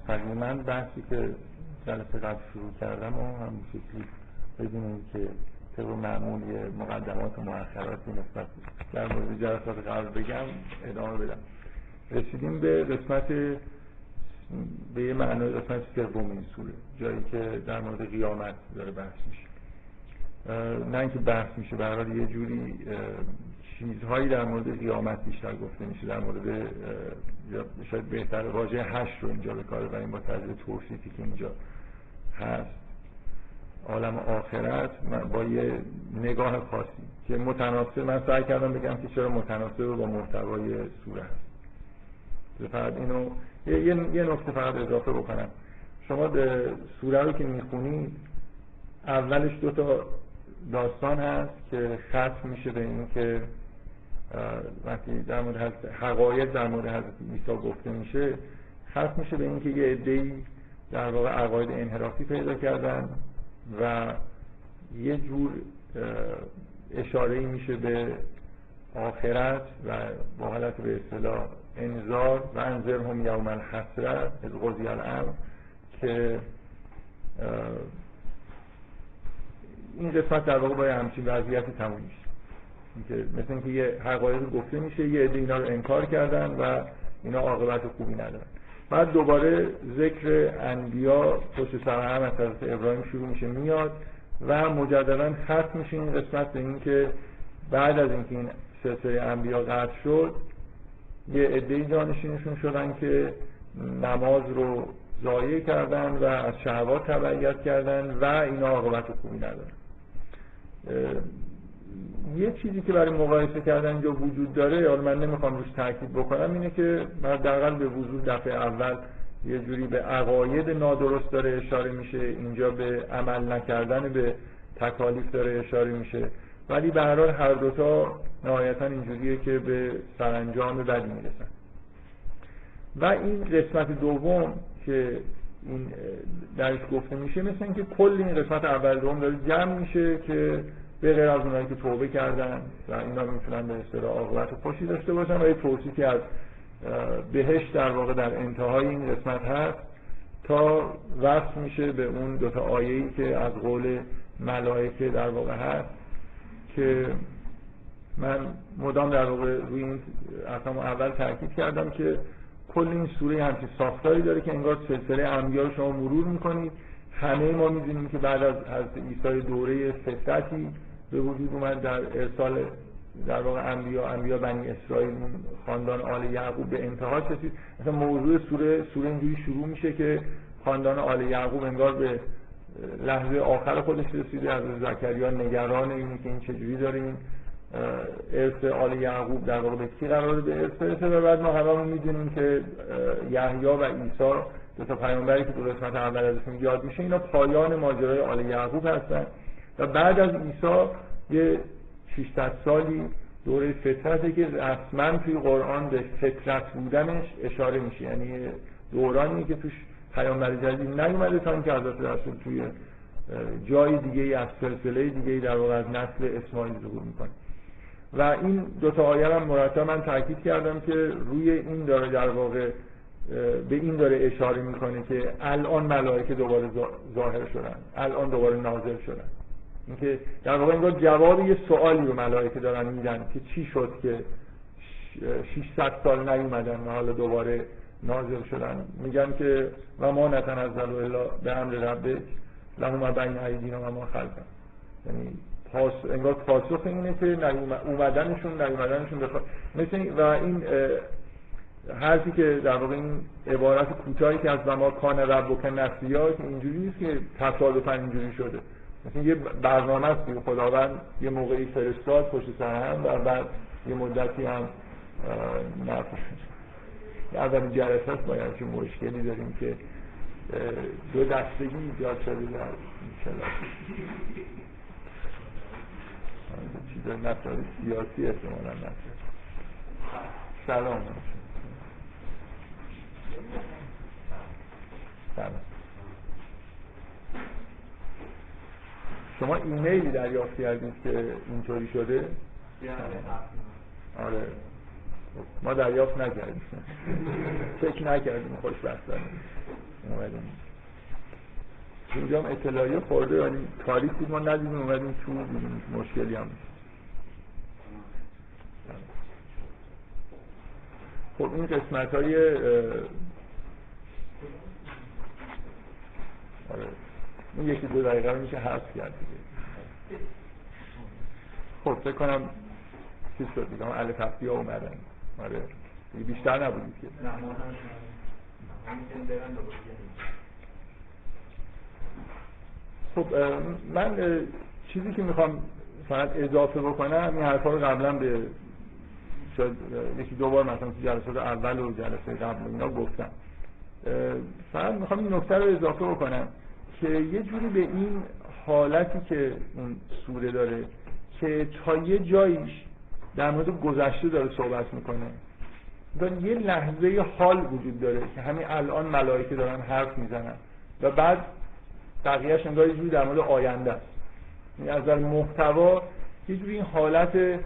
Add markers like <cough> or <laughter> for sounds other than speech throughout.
مستقیما بحثی که جلسه قبل شروع کردم و همین شکلی بدون که طبق معمول مقدمات و مؤخراتی نسبت در مورد جلسات قبل بگم ادامه بدم. رسیدیم به قسمت به یه معنای قسمت سوم این سوره جایی که در مورد قیامت داره بحث میشه. نه اینکه بحث میشه به یه جوری چیزهایی در مورد قیامت بیشتر گفته میشه در مورد شاید بهتر واژه هشت رو اینجا به کار بریم با طرز توصیفی که اینجا هست. عالم آخرت با یه نگاه خاصی که متناسب من سعی کردم بگم که چرا متناسب با محتوای سوره هست. فقط اینو یه, یه نکته فقط اضافه بکنم. شما سوره رو که می‌خونید اولش دو تا داستان هست که ختم میشه به این که وقتی در مورد حقایق در مورد حضرت عیسی گفته میشه ختم میشه به اینکه یه عده‌ای در واقع عقاید انحرافی پیدا کردن و یه جور اشاره میشه به آخرت و با حالت به اصطلاح انذار. و انذرهم یوم الحسره از قضی الامر که این قسمت در واقع با همچین وضعیتی تموم که مثل اینکه یه حقایق گفته میشه یه عده اینا رو انکار کردن و اینا عاقبت خوبی ندارن. بعد دوباره ذکر انبیا پشت سر هم از طرف ابراهیم شروع میشه میاد و مجددا ختم میشه این قسمت به اینکه بعد از اینکه این سلسله انبیا قطع شد یه عده جانشینشون شدن که نماز رو ضایع کردن و از شهوات تبعیت کردن و اینا عاقبت خوبی ندارن. یه چیزی که برای مقایسه کردن اینجا وجود داره حالا من نمی‌خوام روش تاکید بکنم اینه که حداقل به وجود دفعه اول یه جوری به عقاید نادرست داره اشاره میشه اینجا به عمل نکردن به تکالیف داره اشاره میشه. ولی به هر حال هر دوتا نهایتا اینجوریه که به سرانجام بدی می‌رسن. و این قسمت دوم که این درش گفته میشه مثل اینکه کل این قسمت اول دوم داره جمع میشه که به غیر از اونایی که توبه کردن و اینا می‌تونن به اصطلاح عاقبت خوشی داشته باشن و یه توصیفی از بهش در واقع در انتهای این قسمت هست تا وصف میشه به اون دوتا آیه‌ای که از قول ملائکه در واقع هست که من مدام در واقع روی این اصلا اول تاکید کردم که کل این سوره همچین ساختاری داره که انگار سلسله انبیا شما مرور می‌کنید. همه ما می‌دونیم که بعد از حضرت عیسی دوره فترتی به وجود اومد در ارسال در واقع انبیا انبیا بنی اسرائیل خاندان آل یعقوب به انتها رسید. مثلا موضوع سوره سوره اینجوری شروع میشه که خاندان آل یعقوب انگار به لحظه آخر خودش رسیده. از زکریا نگران اینه که این چجوری داره این ارث آل یعقوب در واقع به کی قراره به ارث برسه و بعد ما هممون می‌دونیم که یحیی و عیسی دو تا پیامبری که تو قسمت اول ازشون یاد میشه اینا پایان ماجرای آل یعقوب هستن. و بعد از عیسی یه 600 سالی دوره فطرته که رسما توی قرآن به فطرت بودنش اشاره میشه. یعنی دورانی که توش پیامبر جدید نیومده تا اینکه حضرت رسول توی جای دیگه از سلسله دیگه در واقع از نسل اسماعیل ظهور می‌کنه. و این دو تا آیه هم مرتب من تاکید کردم که روی این داره در واقع به این داره اشاره می‌کنه که الان ملائکه دوباره ظاهر شدن الان دوباره نازل شدن. اینکه در واقع انگار جواب یه سوالی رو ملائکه دارن میدن که چی شد که 600 سال نیومدن و حالا دوباره نازل شدن. میگن که و ما نتنزل الا به امر ربک له ما بین ایدینا و ما خلفا یعنی پاس انگار پاسخ اینه که اومدنشون نیومدنشون بخواد مثل و این حرفی که در واقع این عبارت کوتاهی که از ما کان رب و که نسیا اینجوری نیست که تصادفا اینجوری شده. مثل یه برنامه است که خداوند یه موقعی فرستاد پشت سر هم و بعد یه مدتی هم اولین جلسه است با چه مشکلی داریم که دو دستگی ایجاد شده در کلاس. چیز مسائل سیاسی احتمالا سلام. سلام. شما ایمیلی دریافت کردید که اینطوری شده؟ آره. ما دریافت نکردیم. فکر نکردیم خوشبختانه. اومدیم. اینجا هم اطلاعیه خورده یعنی تاریخ بود ما ندیدیم اومدیم تو مشکلی هم. خب این قسمت های این یکی دو دقیقه رو میشه حذف کرد دیگه. خب فکر کنم چیز شد دیگه. هم الف هفتی ها اومدن. آره. بیشتر نبودید که. خب من چیزی که می‌خوام فقط اضافه بکنم این حرفا رو قبلا به شاید یکی دو بار مثلا تو جلسات اول و جلسه قبل اینا گفتم. فقط می‌خوام این نکته رو اضافه بکنم. که یه جوری به این حالتی که اون سوره داره که تا یه جاییش در مورد گذشته داره صحبت می‌کنه. داره یه لحظه حال وجود داره که همین الان ملائکه دارن حرف می‌زنن. و بعد بقیهش انگار یه جوری در مورد آینده است. یعنی از در محتوا یه جوری این حالت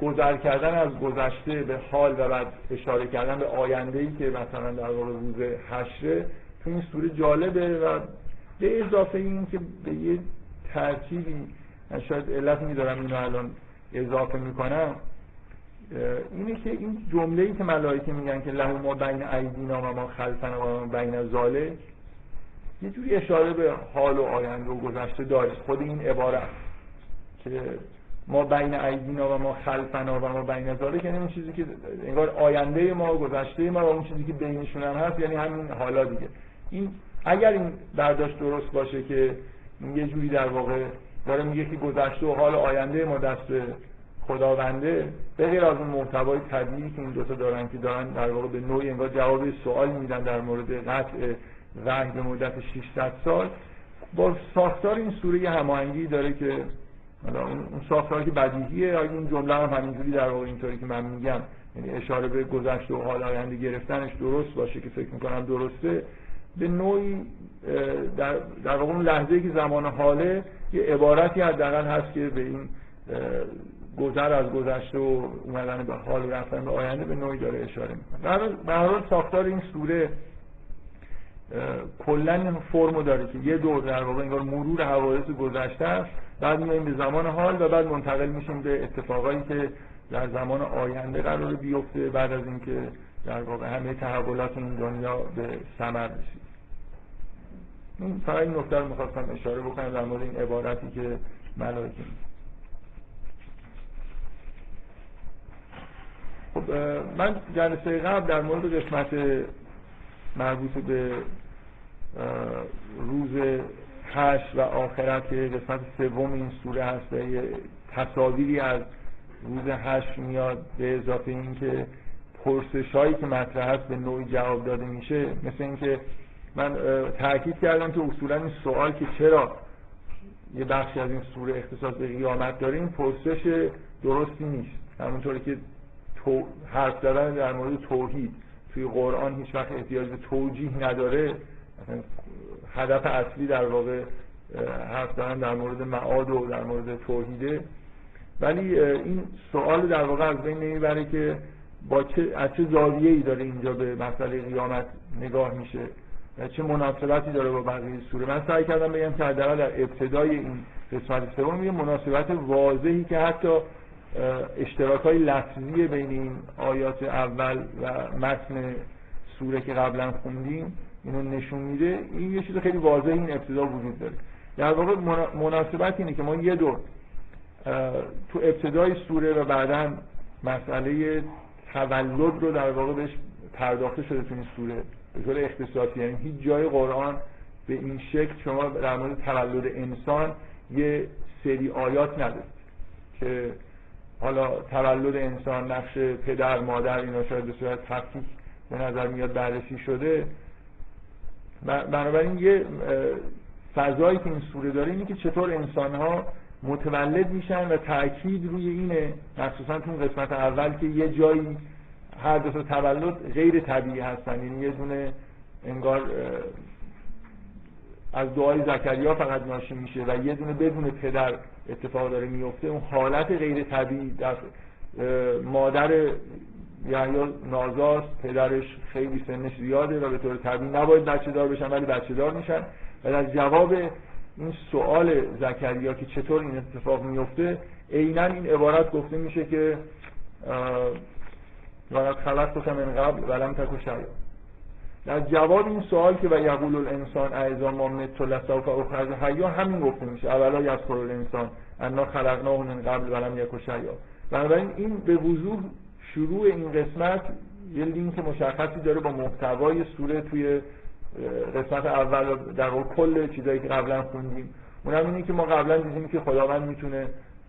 گذر کردن از گذشته به حال و بعد اشاره کردن به آینده ای که مثلا در واقع روز حشره تو این سوره جالبه و به اضافه این که به یه ترتیبی من شاید علت میدارم اینو الان اضافه می‌کنم اینه که این جمله ای که ملائکه میگن که له ما بین ایدینا و ما خلفنا و ما بین ذالک یه جوری اشاره به حال و آینده و گذشته داره. خود این عبارت که ما بین ایدینا و ما خلفنا و ما بین ذالک یعنی اون چیزی که انگار آینده ما و گذشته ما و اون چیزی که بینشون هم هست یعنی همین حالا دیگه. این اگر این برداشت درست باشه که یه جوری در واقع داره میگه که گذشته و حال آینده ما دست خداونده به غیر از اون محتوای طبیعی که این دوتا دارن که دارن در واقع به نوعی انگار جواب سوال میدن در مورد قطع وحی به مدت 600 سال با ساختار این سوره هماهنگی داره که اون ساختاری که بدیهیه این جمله هم همینجوری در واقع اینطوری که من میگم یعنی اشاره به گذشته و حال آینده گرفتنش درست باشه که فکر می‌کنم درسته. به نوعی در, در واقع اون لحظه که زمان حاله یه عبارتی حداقل هست که به این گذر از گذشته و اومدن به حال و رفتن به آینده به نوعی داره اشاره می‌کنه. به هر حال ساختار این سوره کلا فرمو داره که یه دور در واقع انگار مرور حوادث گذشته است. بعد میایم به زمان حال و بعد منتقل میشیم به اتفاقایی که در زمان آینده قرار بیفته بعد از اینکه در واقع همه تحولات این دنیا به ثمر رسید فقط این نکته رو می‌خواستم اشاره بکنم در مورد این عبارتی که ملائکه خب من جلسه قبل در مورد قسمت مربوط به روز هشت و آخرت که قسمت سوم این سوره هست و تصاویری از روز هشت میاد به اضافه اینکه پرسش هایی که مطرح هست به نوعی جواب داده میشه مثل اینکه من تاکید کردم که اصولا این سوال که چرا یه بخشی از این سوره اختصاص به قیامت داره این پرسش درستی نیست. همونطوری که تو حرف زدن در مورد توحید توی قرآن هیچ وقت احتیاج به توجیه نداره. هدف اصلی در واقع حرف زدن در مورد معاد و در مورد توحیده. ولی این سوال در واقع از بین نمی‌بره که با چه از چه زاویه ای داره اینجا به مسئله قیامت نگاه میشه و چه مناسبتی داره با بقیه سوره؟ من سعی کردم بگم که در ابتدای این قسمت سوم یه مناسبت واضحی که حتی اشتراک های لفظی بین این آیات اول و متن سوره که قبلا خوندیم اینو نشون میده. این یه چیز خیلی واضح این ابتدا وجود داره. در واقع مناسبت اینه که ما یه دور تو ابتدای سوره و بعدا مسئله تولد رو در واقع بهش پرداخته شده تو این سوره. به طور اختصاصی یعنی هیچ جای قرآن به این شکل شما در مورد تولد انسان یه سری آیات ندارید که حالا تولد انسان نقش پدر مادر اینا شاید به صورت تفکیک به نظر میاد بررسی شده. بنابراین یه فضایی که این سوره داره اینه که چطور انسان ها متولد میشن و تاکید روی اینه مخصوصا تو قسمت اول که یه جایی هر دو تولد غیر طبیعی هستن. یعنی یه دونه انگار از دعای زکریا فقط ناشی میشه و یه دونه بدون پدر اتفاق داره میفته. اون حالت غیر طبیعی در مادر یحیی نازاست. پدرش خیلی سنش زیاده و به طور طبیعی نباید بچه دار بشن ولی بچه دار میشن. و در جواب این سوال زکریا که چطور این اتفاق میفته عینا این عبارت گفته میشه که خلق خلقت من قبل ولم تکو شیئا در جواب این سوال که و یقول الانسان اعزا ما مت لسوف اخرج حیا همین گفته میشه اولا یذکر الانسان انا خلقناه من قبل ولم یک شیئا بنابراین این به وضوح شروع این قسمت یه لینک مشخصی داره با محتوای سوره توی قسمت اول در کل چیزایی که قبلا خوندیم اونم اینه که ما قبلا دیدیم که خداوند می‌تونه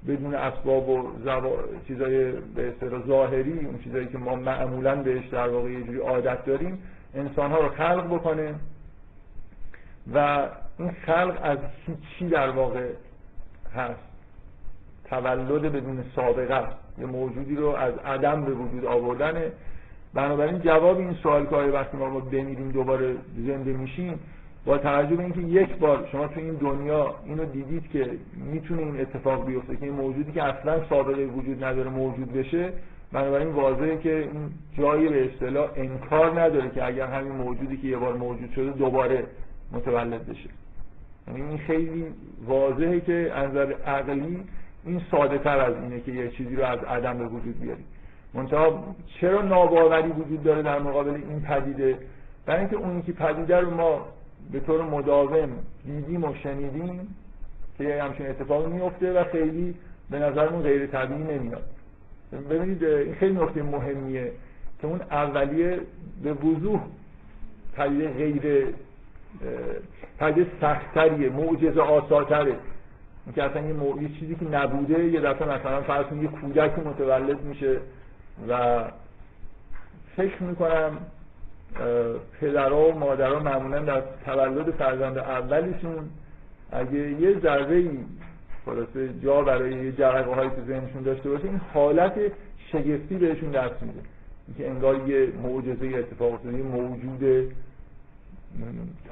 بدون اسباب و زوا... چیزای به اصطلاح ظاهری اون چیزایی که ما معمولا بهش در واقع یه جوری عادت داریم انسان ها رو خلق بکنه و این خلق از هیچی در واقع هست. تولد بدون سابقه است. یه موجودی رو از عدم به وجود آوردنه. بنابراین جواب این سوال که آیا وقتی ما بمیریم دوباره زنده میشیم با توجه به اینکه یک بار شما تو این دنیا اینو دیدید که می‌تونه این اتفاق بیفته که این موجودی که اصلا سابقه وجود نداره موجود بشه بنابراین واضحه که این جایی به اصطلاح انکار نداره که اگر همین موجودی که یه بار موجود شده دوباره متولد بشه. یعنی این خیلی واضحه که نظر عقلی این ساده تر از اینه که یه چیزی رو از عدم به وجود بیاریم. منتها چرا ناباوری وجود داره در مقابل این پدیده؟ برای اینکه اونی که پدیده رو ما به طور مداوم دیدیم و شنیدیم که همچین اتفاقی میفته و خیلی به نظرمون غیر طبیعی نمیاد. ببینید این خیلی نکته مهمیه که اون اولیه به وضوح پدیده غیر پدیده سختتریه معجزه آساتره که اصلا یه, چیزی که نبوده یه دفعه مثلا فرض یه کودکی متولد میشه. و فکر می‌کنم پدرها و مادرها معمولا در تولد فرزند اولیشون اگه یه ضربه ای خلاصه جا برای یه جرقه هایی تو ذهنشون داشته باشه این حالت شگفتی بهشون دست میده. اینکه انگار یه معجزه اتفاق افتاده یه موجود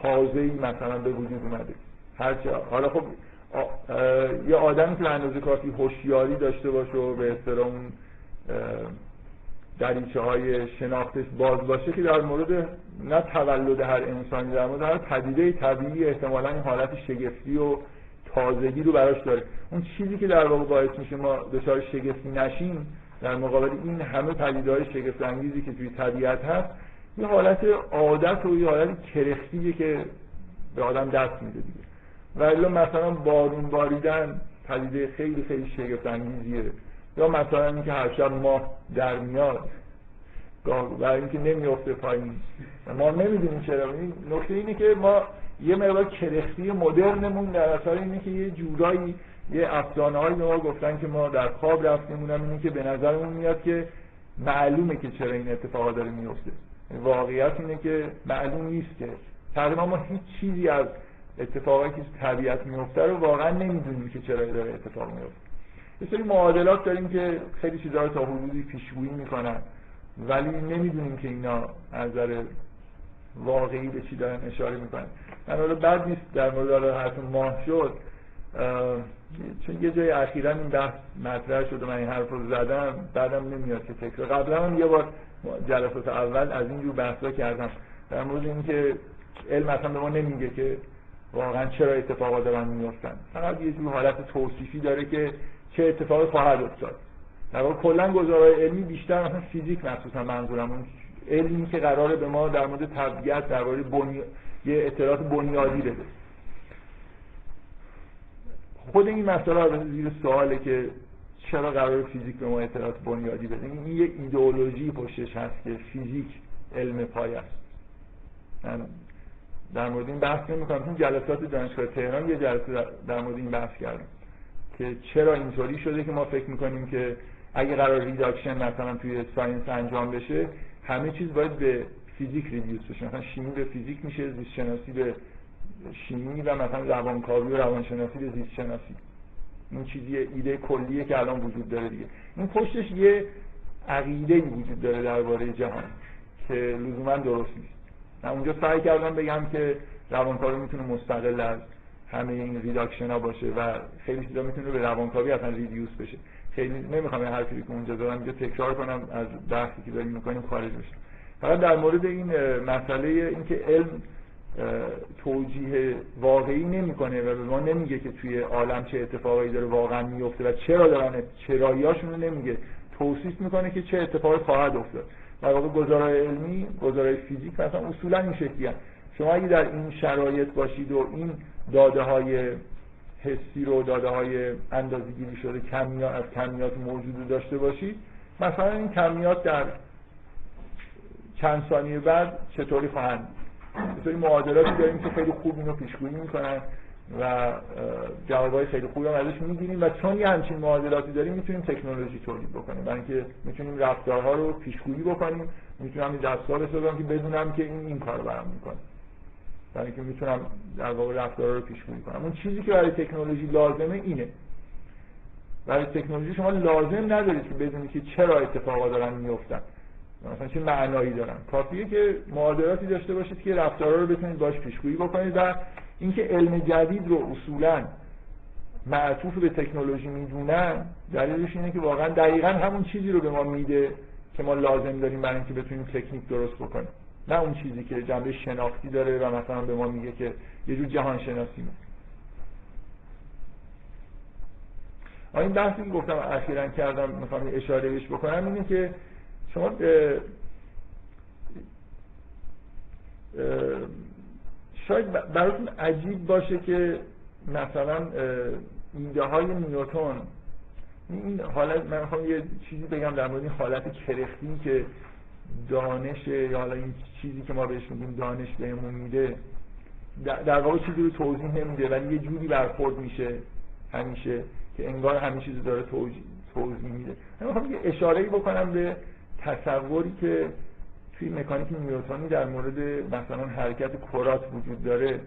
تازه ای مثلا به وجود اومده. هرچه حالا خب یه آدمی که اندازه کافی هوشیاری داشته باشه و به اصطلاح دریچه های شناختش باز باشه که در مورد نه تولد هر انسانی در مورد هر پدیده طبیعی احتمالا این حالت شگفتی و تازگی رو براش داره. اون چیزی که در واقع باعث میشه ما دچار شگفتی نشیم در مقابل این همه پدیده های شگفت انگیزی که توی طبیعت هست یه حالت عادت و یه حالت کرختیه که به آدم دست میده دیگه. ولی مثلا بارون باریدن پدیده خیلی خیلی شگفت انگیزیه یا مثلا اینکه هر شب ماه در میاد و اینکه نمیفته پایین. ما نمی‌دونیم چرا. این نکته اینه که ما یه مقدار کرختی مدرنمون در اثر اینه که یه جورایی یه افسانه های ما گفتن که ما در خواب رفتیم اونم اینه که به نظرمون میاد که معلومه که چرا این اتفاقا داره میفته واقعیت اینه که معلوم نیست که. تقریبا ما هیچ چیزی از اتفاقی که طبیعت میفته رو واقعا نمی‌دونیم که چرا داره اتفاق میفته یه سری معادلات داریم که خیلی چیزا رو تا حدودی پیشگویی می‌کنن. ولی نمی‌دونیم که اینا از نظر واقعی به چی دارن اشاره می‌کنن. من حالا بعد نیست در مورد حرف ماه شد چون یه جای اخیرا این بحث مطرح شد و من این حرف رو زدم بعدم نمیاد که تکرار. قبلا هم یه بار جلسات اول از اینجور بحثا کردم. در مورد اینکه علم اصلا به ما نمیگه که واقعا چرا اتفاقات دارن میفتن فقط یه جور حالت توصیفی داره که چه اتفاقی خواهد افتاد. در واقع کلا گزارهای علمی بیشتر مثلا فیزیک مخصوصا منظورم اون علمی که قراره به ما در مورد طبیعت درباره بنی... یه اطلاعات بنیادی بده. خود این مسئله زیر سواله که چرا قرار فیزیک به ما اطلاعات بنیادی بده. این یه ایدئولوژی پشتش هست که فیزیک علم پای است. در مورد این بحث نمی کنم چون جلسات دانشگاه تهران یه جلسه در مورد این بحث کردم. که چرا اینطوری شده که ما فکر می‌کنیم که اگه قرار reduction مثلا توی science انجام بشه همه چیز باید به فیزیک reduce بشه. مثلا شیمی به فیزیک میشه زیست شناسی به شیمی و مثلا روانکاوی و روانشناسی به زیست شناسی این چیزی ایده کلیه که الان وجود داره دیگه. این پشتش یه عقیده وجود داره درباره جهان که لزوما درست نیست. من اونجا سعی کردم بگم که روانکاوی می‌تونه مستقل از همه این ریداکشن ها باشه و خیلی چیزا می‌تونه به روانکاوی اصلا ریدیوس بشه. خیلی نمی‌خوام این حرفی که اونجا دارم اینجا تکرار کنم از بحثی که داریم می‌کنیم خارج بشم فقط در مورد این مسئله اینکه علم توجیه واقعی نمی‌کنه و به ما نمیگه که توی عالم چه اتفاقایی داره واقعا میفته و چرا دارن چراییاشون رو نمیگه. توصیف می‌کنه که چه اتفاقی خواهد افتاد. در واقع گزارای علمی گزارای فیزیک مثلا اصولا این شکلی. شما اگه در این شرایط باشید و این داده های حسی رو داده های اندازگیری شده کمیات از کمیات موجود داشته باشید مثلا این کمیات در چند ثانیه بعد چطوری خواهند؟ چطوری معادلاتی داریم که خیلی خوب اینو پیشگویی می‌کنن و جوابای خیلی خوبی هم ازش می‌گیریم و چون یه همچین معادلاتی داریم می‌تونیم تکنولوژی تولید بکنیم. برای اینکه می‌تونیم رفتارها رو پیشگویی بکنیم می‌تونم این دستگاه بسازم که بدونم که این این کار برام می‌کنه. برای اینکه می‌تونم در واقع رفتارها رو پیشگویی کنم. اون چیزی که برای تکنولوژی لازمه اینه. برای تکنولوژی شما لازم ندارید که بدونید که چرا اتفاقا دارن میفتن مثلا چه معنایی دارن. کافیه که معادلاتی داشته باشید که رفتارها رو بتونید باش پیشگویی بکنید و اینکه علم جدید رو اصولا معطوف به تکنولوژی می‌دونن دلیلش اینه که واقعا دقیقا همون چیزی رو به ما میده که ما لازم داریم برای اینکه بتونیم تکنیک درست بکنیم. نه اون چیزی که جنبه شناختی داره و مثلا به ما میگه که یه جور جهان شناسی این بحثی که گفتم اخیرا کردم می‌خوام اشاره بهش بکنم اینه که شما شاید براتون عجیب باشه که مثلا ایده های نیوتون این حالت من می‌خوام یه چیزی بگم در مورد این حالت کرختی که دانش یا حالا این چیزی که ما بهش میگیم دانش بهمون میده در واقع چیزی رو توضیح نمیده ولی یه جوری برخورد میشه همیشه که انگار همه چیزی داره توضیح میده. من می‌خوام یه اشاره بکنم به تصوری که توی مکانیک نیوتنی در مورد مثلا حرکت کرات وجود داره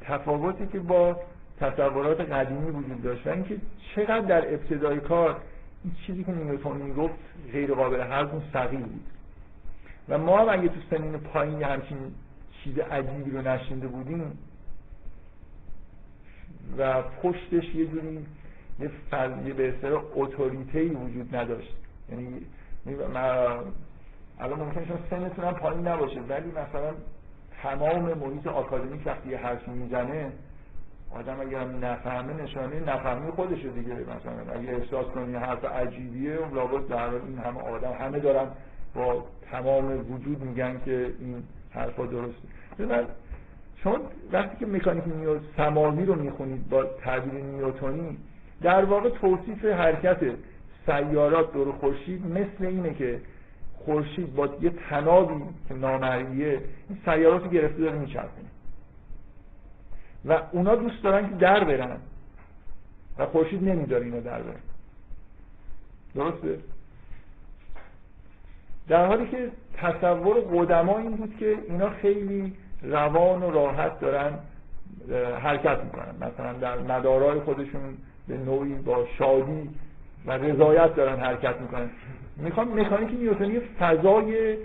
تفاوتی که با تصورات قدیمی وجود داشت و اینکه چقدر در ابتدای کار این چیزی که نیوتن می‌گفت غیر قابل هضم ثقیل بود. و ما هم اگه تو سنین پایین همچین چیز عجیبی رو نشینده بودیم و پشتش یه جوری یه فرضیه به اصطلاح اتوریته وجود نداشت. یعنی الان ممکنه شما سنتون هم پایین نباشه ولی مثلا تمام محیط آکادمیک وقتی یه حرفی می‌زنه آدم اگر نفهمه نشانه نفهمی خودشه دیگه. مثلا اگه احساس کنی حرف عجیبیه اون لابد در این همه آدم همه دارن با تمام وجود میگن که این حرفا درسته من چون وقتی که مکانیک نیو سماوی رو می‌خونید با تعبیر نیوتونی در واقع توصیف حرکت سیارات دور خورشید مثل اینه که خورشید با یه تنابی که نامرئیه این سیارات رو گرفته داره میچرخونه. و اونا دوست دارن که در برن. و خورشید نمیداره اینا در برن. درسته؟ در حالی که تصور قدما این بود که اینا خیلی روان و راحت دارن حرکت می‌کنن. مثلا در مدارای خودشون به نوعی با شادی و رضایت دارن حرکت می‌کنن. می‌خوام مکانیک نیوتنی فضای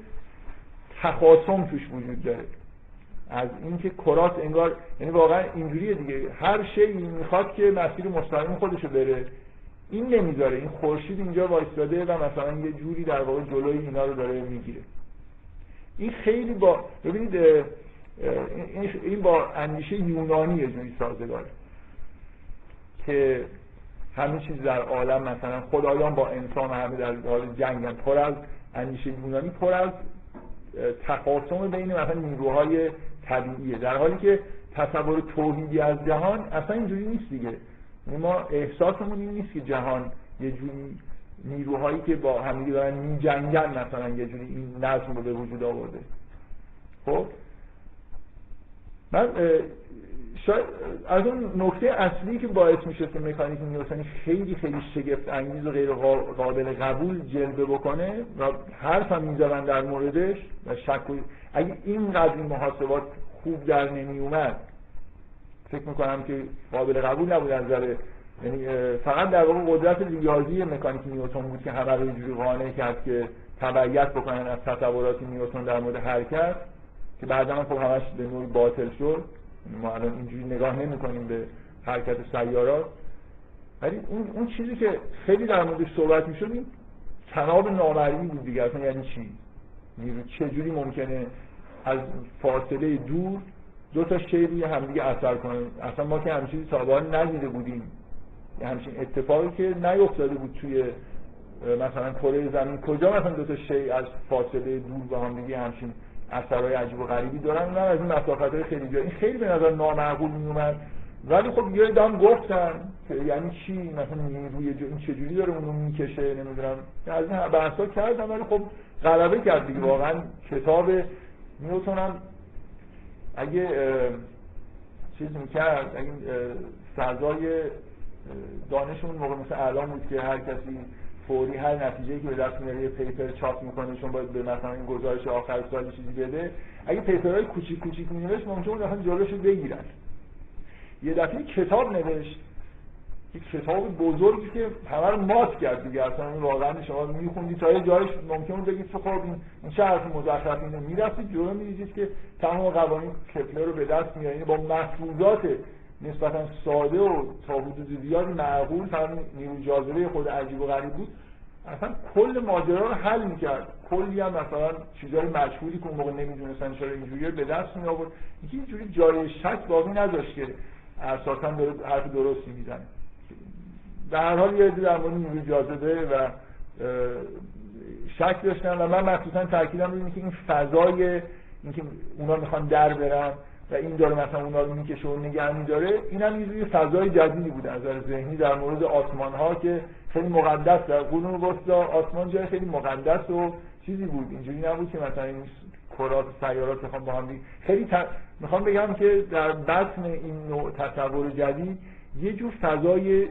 تخاصم توش وجود داره. از اینکه کرات انگار یعنی واقعا اینجوریه دیگه. هر شی می‌خواد که مسیر مستقیم خودشو بره. این نمی‌ذاره این خورشید اینجا وایستاده و مثلا یه جوری در واقع جلوی اینا رو داره می‌گیره. این خیلی با ببینید این با اندیشه یونانی یه جوری سازگاره که همه چیز در عالم مثلا خدایان با انسان همه در حال جنگن پر از اندیشه یونانی پر از تخاصم بین مثلا نیروهای طبیعیه. در حالی که تصور توحیدی از جهان اصلا اینجوری نیست دیگه. ما احساسمون این نیست که جهان یه جوری نیروهایی که با همدیگه دارن میجنگن مثلا یه جوری این نظم رو به وجود آورده. خب؟ من شاید از اون نکته اصلی که باعث میشه که مکانیک نیوتنی خیلی خیلی شگفت انگیز و غیر قابل قبول جلوه بکنه و حرف هم می‌زدن در موردش و شک اگه اینقدر این محاسبات خوب در نمی اومد فکر می‌کنم که قابل قبول نبود از نظر یعنی فقط در واقع قدرت ریاضی مکانیک نیوتن بود که همه رو اینجوری قانع کرد که تبعیت بکنن از تصورات نیوتن در مورد حرکت که بعدا هم خب همش به نوعی باطل شد. ما الان اینجوری نگاه نمی کنیم به حرکت سیارات ولی اون اون چیزی که خیلی در موردش صحبت می‌شد این تناب نامرئی بود دیگه اصلا یعنی چی؟ نیرو چجوری ممکنه از فاصله دور دو تا شی روی همدیگه اثر کنه اصلا ما که همچین تا ندیده بودیم. همچین اتفاقی که نیفتاده بود توی مثلا کره زمین. کجا مثلا دو تا شی از فاصله دور با هم دیگه همچین اثرهای عجیب و غریبی دارن؟ اونم از این مسافت خیلی جا. این خیلی به نظر نامعقول می اومد ولی خب یه دام گفتن که یعنی چی؟ مثلا نیروی جو این چجوری داره اونو می‌کشه؟ نمی‌دونم. از این بحثا کردم ولی خب غلبه کرد دیگه. واقعا کتاب نیوتن هم اگه چیز می‌کرد اگه فضای دانش اون موقع مثل الان بود که هر کسی فوری هر نتیجه که به دست میاره یه پیپر چاپ می‌کنه چون باید به مثلا این گزارش آخر سال چیزی بده اگه پیپرهای کوچیک کوچیک مینوشت ممکن اون دفعه جلوشو بگیرن. یه دفعه کتاب نوشت یک کتاب بزرگی که همه رو مات کرد دیگه. اصلا واقعا شما میخوندی تا یه جایش ممکن بگید خب این چه حرف مزخرفی اینه؟ می‌رفتید جلو می‌دیدید که تمام قوانین کپلر رو به دست میارید با مفروضات نسبتا ساده و تا حدود زیادی معقول فهم نیروی جاذبه خود عجیب و غریب بود اصلا کل ماجرا رو حل می‌کرد. کلی هم مثلا چیزهای مشهوری که اون موقع نمی‌دونستن چرا اینجوری به دست می آورد اینجوری جای شک باقی نداشت که اساسا داره حرف درستی می‌زنه. به هر حال یه در مورد نیروی جاذبه و شک داشتن و من مخصوصا تاکیدم روی که این فضای اینکه اونا می‌خوان در برن و این داره مثلا اونا رو می‌کشه و نگه میداره این هم یه فضای جدیدی بوده از نظر ذهنی در مورد آسمان ها که خیلی مقدس در قرون وسطا آسمان جای خیلی مقدس و چیزی بود. اینجوری نبود که مثلا این کرات سیارات بخوام با هم خیلی می‌خوام بگم که در بطن این نوع تصور جدید یه جور فضای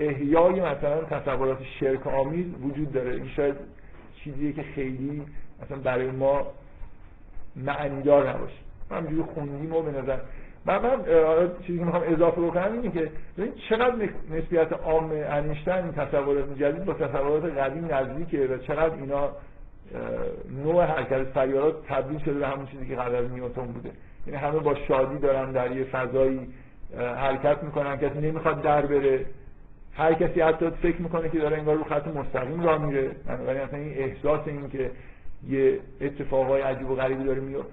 احیای مثلا تصورات شرک آمیز وجود داره. این شاید چیزیه که خیلی مثلا برای ما معنیدار نباشه. همینجوری خوندیم و به نظر من من چیزی که می‌خوام اضافه بکنم اینه که ببین چقدر نسبیت عام انیشتین این تصورات جدید با تصورات قدیم نزدیکه و چقدر اینا نوع حرکت سیارات تبدیل شده به همون چیزی که قبل از بوده. یعنی همه با شادی دارن در یه فضایی حرکت می‌کنن. کسی نمی‌خواد در بره. هر کسی حتی فکر می‌کنه که داره انگار رو خط مستقیم راه میره. بنابراین اصلا این احساس این که یه اتفاقای عجیب و غریبی داره میاد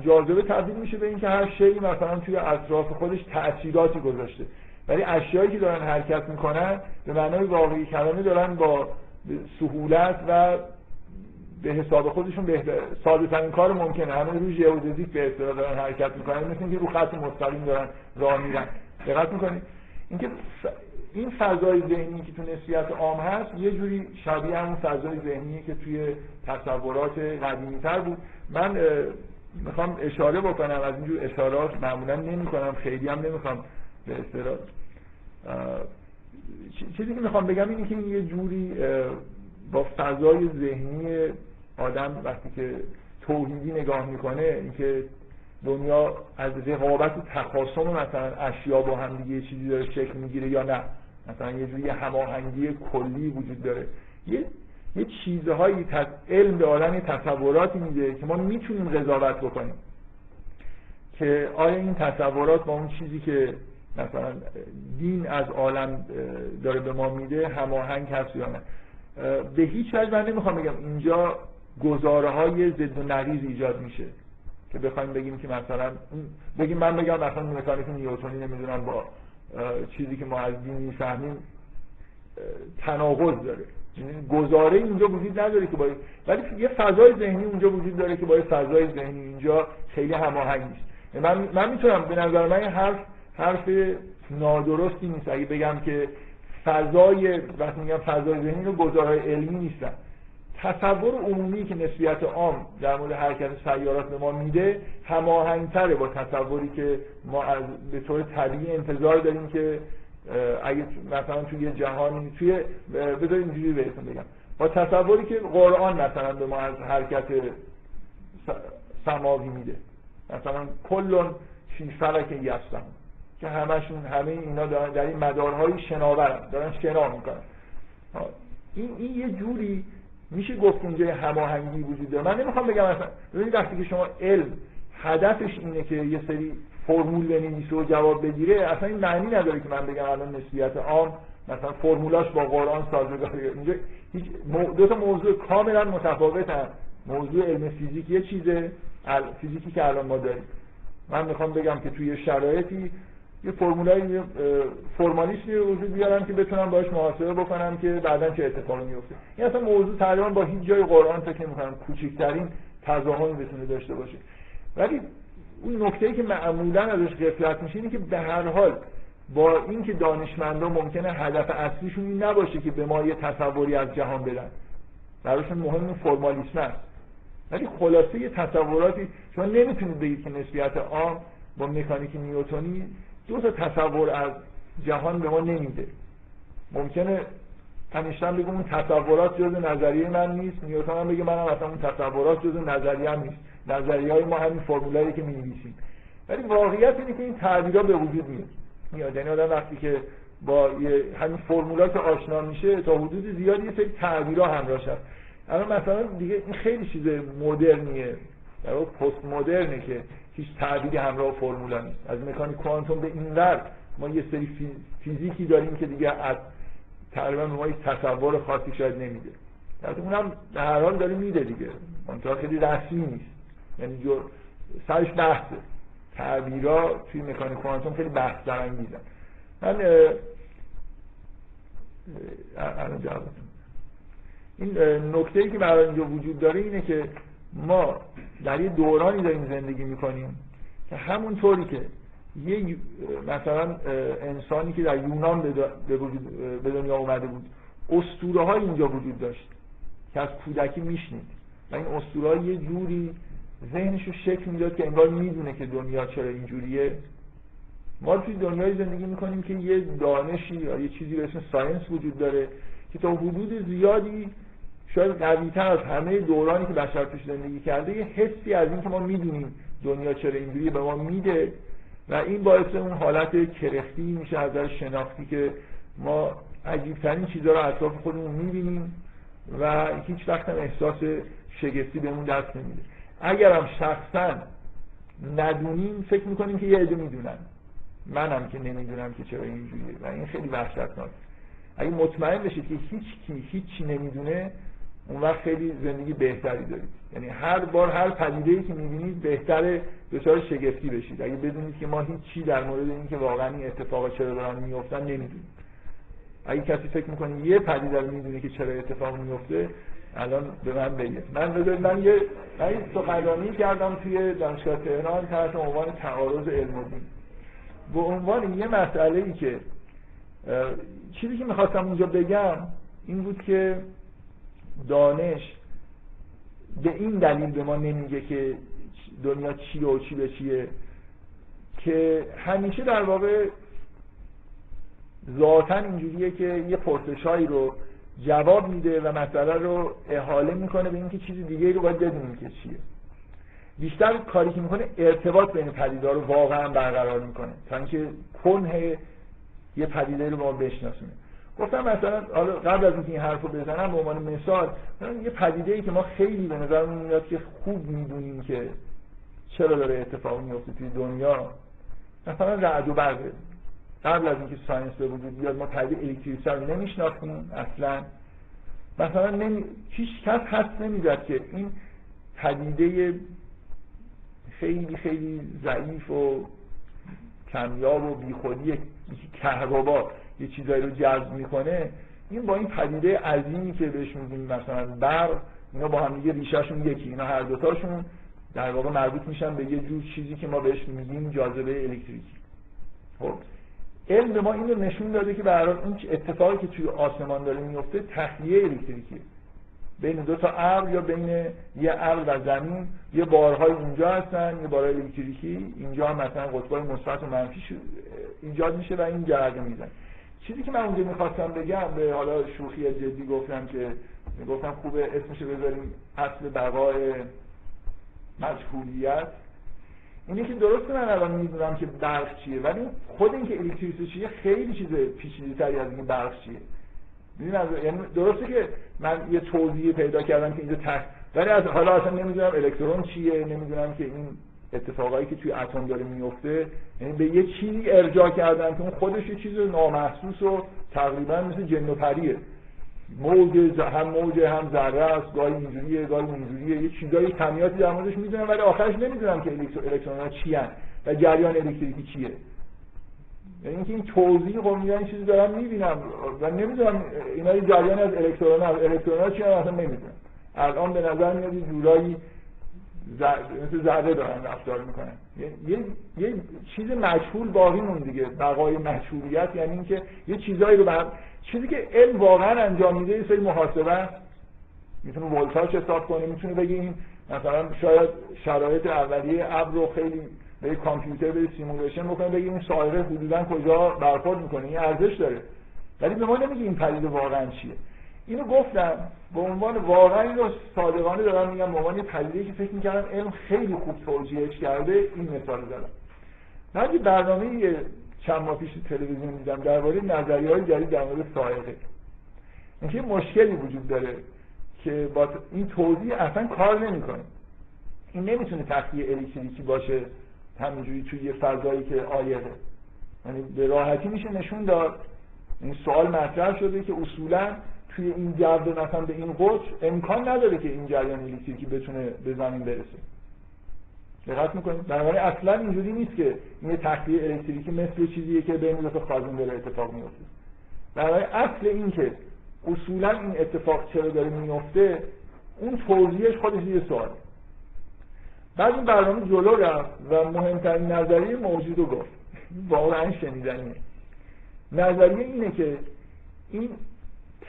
جاذبه تبدیل میشه به اینکه هر شی مثلا توی اطراف خودش تأثیراتی گذاشته. ولی اشیایی که دارن حرکت می‌کنن به معنای واقعی کلمه دارن با سهولت و به حساب خودشون بهتر ساده ترین کار ممکنه. همه روی ژئودزیک به اصطلاح دارن حرکت می‌کنن. مثل اینکه رو خط مستقیم دارن راه میرن. دقت می‌کنید؟ اینکه این فضای ذهنی که تو نسبیت عام هست یه جوری شبیه همون فضای ذهنی که توی تصورات قدیمی تر بود. من می‌خوام اشاره بکنم از اینجور اشارات معمولا نمی کنم خیلی هم نمی‌خوام به اصطلاح. چیزی که می‌خوام بگم اینه که یه جوری با فضای ذهنی آدم وقتی که توحیدی نگاه می‌کنه اینکه دنیا از رقابت و تخاصم مثلا اشیا با هم دیگه چیزی داره شکل می‌گیره یا نه. مثلا یه جوری هماهنگی کلی وجود داره. یه یه چیزهایی علم به آدم تصوراتی میده که ما می‌تونیم قضاوت بکنیم. که آیا این تصورات با اون چیزی که مثلا دین از عالم داره به ما میده هماهنگ هست یا نه؟ به هیچ وجه من نمی‌خوام بگم اینجا گزاره های ضد و نقیض ایجاد میشه. که بخوایم بگیم که مثلا بگیم من بگم مثلا مکانیک نیوتنی نمی‌دونم با چیزی که ما از دین می‌فهمیم تناقض داره. یعنی گزاره اینجا وجود نداره که باید ولی یه فضای ذهنی اونجا وجود داره که با یه فضای ذهنی. اینجا خیلی هماهنگ نیست. یعنی من من می‌تونم به نظر من حرف حرف نادرستی نیست. اگه بگم که فضای وقتی میگم فضای ذهنی رو گزارهای علمی نیستن. تصور عمومی که نسبیت عام در مورد حرکت سیارات به ما میده هماهنگتره با تصوری که ما از به طور طبیعی انتظار داریم که اگه مثلا توی یه جهانی توی بذارید اینجوری بهتون بگم. با تصوری که قرآن مثلا به ما از حرکت سماوی میده. مثلا کلون فی فلک یستم که همشون همه اینا دارن در این مدارهای شناورن دارن شنا می‌کنن. این یه جوری میشه گفت اونجا هماهنگی وجود داره؟ من نمی‌خوام بگم مثلا ببینید وقتی که شما علم هدفش اینه که یه سری فرمول بنویسه و جواب بگیره اصلا این معنی نداره که من بگم الان نسبیت عام مثلا فرمولاش با قرآن سازگاره اینجا هیچ دو تا موضوع کاملا متفاوتن. موضوع علم فیزیک یه چیزه فیزیکی که الان ما داریم. من می‌خوام بگم که توی شرایطی یه فرمولای فرمالیستی رو وجود بیارم که بتونم باش محاسبه بکنم که بعدا چه اتفاقی میفته. این اصلا موضوع تقریبا با هیچ جای قرآن فکر نمی‌کنم کوچکترین تضاهمی بتونه داشته باشه. ولی اون نکته که معمولا ازش غفلت میشه اینه که به هر حال با اینکه دانشمندا ممکنه هدف اصلیشون این نباشه که به ما یه تصوری از جهان بدن. براشون مهم این فرمالیسم است. ولی خلاصه یه تصوراتی شما نمی‌تونید بگید که نسبیت عام با مکانیک نیوتونی دو تا تصور از جهان به ما نمیده. ممکنه انیشتین بگه اون تصورات جز نظریه من نیست نیوتن هم بگه منم اصلا اون تصورات جز نظریه هم نیست. نظریه های ما همین فرمولایی که می‌نویسیم. ولی واقعیت اینه که این تعبیرها به وجود میاد. میاد. یعنی آدم وقتی که با همین فرمولات آشنا میشه تا حدود زیادی یه سری تعبیرها همراهش هست اما مثلا دیگه این خیلی چیز مدرنیه. در پست مدرنه که هیچ تعبیری همراه فرمولا نیست. از مکانیک کوانتوم به این ور ما یه سری فیزیکی داریم که دیگه از تقریبا ما یک تصور خاصی شاید نمیده. البته اونم به هر حال داره میده دیگه. منتها خیلی رسمی نیست. یعنی جو سرش بحثه. تعبیرا توی مکانیک کوانتوم خیلی بحث برانگیزن من الان این نکته ای که برای اینجا وجود داره اینه که ما در یه دورانی داریم زندگی می‌کنیم که همونطوری که یه مثلا انسانی که در یونان به دنیا اومده بود اسطوره های اینجا وجود داشت که از کودکی میشنید. و این اسطوره یه جوری ذهنش رو شکل می‌داد که انگار می‌دونه که دنیا چرا اینجوریه. ما توی دنیای زندگی می‌کنیم که یه دانشی یا یه چیزی به اسم ساینس وجود داره که تا حدود زیادی شاید قویتر از همه دورانی که بشر توش زندگی کرده یه حسی از این که ما می‌دونیم دنیا چرا اینجوریه به ما میده و این باعث اون حالت کرختی میشه از شناختی که ما عجیبترین چیزها رو اطراف خودمون می‌بینیم و هیچ وقت هم احساس شگفتی بهمون دست نمیده. اگرم شخصا ندونیم فکر می‌کنیم که یه عده می‌دونن. منم که نمی‌دونم که چرا اینجوریه و این خیلی وحشتناک. اگه مطمئن بشید که هیچ کی هیچی نمی‌دونه اون وقت خیلی زندگی بهتری دارید. یعنی هر بار هر پدیده ای که می‌بینید بهتره دچار شگفتی بشید. اگه بدونید که ما هیچ چی در مورد اینکه واقعا این اتفاق چرا دارن میفتن نمی‌دونیم اگه کسی فکر می‌کنه یه پدیده رو می‌دونه که چرا اتفاق میفته الان به من بگه من بذارید من یه من یه سخنرانی کردم توی دانشگاه تهران تحت عنوان تعارض علم و دین. به عنوان یه مسئله ای که چیزی که می‌خواستم اونجا بگم این بود که دانش به این دلیل به ما نمیگه که دنیا چیه و چی به چیه که همیشه در واقع ذاتا اینجوریه که یه پرسشایی رو جواب میده و مسئله رو احاله می‌کنه به اینکه چیزی دیگه رو باید بدونیم که چیه. بیشتر کاری که می‌کنه ارتباط بین پدیدار رو واقعا برقرار می‌کنه تا اینکه کنه یه پدیده رو با بشناسونه گفتم مثلا حالا قبل از اینکه این حرفو بزنم به عنوان مثال یه پدیده ای که ما خیلی به نظر میاد که خوب می‌دونیم که چرا داره اتفاق میفته توی دنیا مثلا رعد و برقه قبل از اینکه ساینس به وجود بیاد ما پدیده الکتریسیته رو نمیشناختیم اصلا. مثلا نمی... هیچ کس هست نمی‌داد که این پدیده خیلی خیلی ضعیف و کمیاب و بیخودی کهربا یه چیزایی رو جذب می‌کنه این با این پدیده عظیمی که بهش میگیم مثلا برق اینا با هم دیگه ریشهشون یکی اینا هر دوتاشون در واقع مربوط میشن به یه جور چیزی که ما بهش میگیم جاذبه الکتریکی. خب علم ما این رو نشون داده که برای این اتفاقی که توی آسمان داره میفته تخلیه الکتریکیه. بین دو تا ابر یا بین یه ابر و زمین یه بارهای اونجا هستن یه بارهای الکتریکی اینجا مثلا قطبای مثبت و منفی ایجاد میشه و این جرقه می‌زنه. چیزی که من اونجا می‌خواستم بگم به حالا شوخی جدی گفتم که گفتم خوبه اسمش بذاریم اصل بقای مجهولیت. اینه که درسته من الان می‌دونم که برق چیه ولی خود اینکه الکتریسیته چیه خیلی چیز پیچیده تری از اینکه برق چیه. یعنی درسته که من یه توضیح پیدا کردم که اینجا تخت ولی از حالا اصلا نمی‌دونم الکترون چیه نمی‌دونم که این اتفاقایی که توی اتم داره میفته یعنی به یه چیزی ارجاع کردن که اون خودش یه چیز نامحسوس و تقریبا مثل جن و پریه. موج هم موج هم ذره است گاهی اینجوریه گاهی اونجوریه. یه چیزایی کمیاتی در موردش می‌دونن ولی آخرش نمی‌دونم که الکترون ها چی و جریان الکتریکی چیه. یعنی اینکه این توضیح خب میگن چیزی دارم می‌بینم و نمی‌دونم اینا جریان از الکترون ها الکترون ها چی هم اصلا نمی‌دونم. الان به نظر میاد یه جورایی مثل ذره دارن رفتار می‌کنن. یه،, یه،, چیز مجهول باقی مون دیگه. بقای مجهولیت یعنی اینکه یه چیزایی رو بر... چیزی که علم واقعا انجام میده یه سری محاسبه می‌تونه ولتاژ حساب کنه می‌تونه بگه مثلا شاید شرایط اولیه ابر رو خیلی به کامپیوتر یه simulation بکنه بگه این سایره حدودا کجا برخورد می‌کنه این ارزش داره. ولی به ما نمیگه این پدیده واقعا چیه. اینو گفتم به عنوان واقعا اینو صادقانه دارم میگم به عنوان یه که فکر می‌کردم علم خیلی خوب توجیهش کرده این مثال زدم. من یه برنامه چند ماه پیش تلویزیون دیدم درباره نظریه های جدید در مورد سائقه. اینکه مشکلی وجود داره که با این توضیح اصلا کار نمی‌کنه. این نمی‌تونه تخلیه الکتریکی باشه همینجوری توی یه فضایی که آیقه یعنی به راحتی میشه نشون داد. این سوال مطرح شده که اصولا توی این جو مثلا به این قطر امکان نداره که این جریان الکتریکی بتونه به زمین برسه. دقت می‌کنید؟ بنابراین اصلا اینجوری نیست که این تخلیه الکتریکی مثل چیزیه که به اضافه خازن داره اتفاق میفته بنابراین اصل این که اصولا این اتفاق چرا داره میفته اون توضیحش خودش یه سوال بعد این برنامه جلو رفت و مهمترین نظریه موجود رو گفت. واقعا شنیدنیه. نظریه اینه که این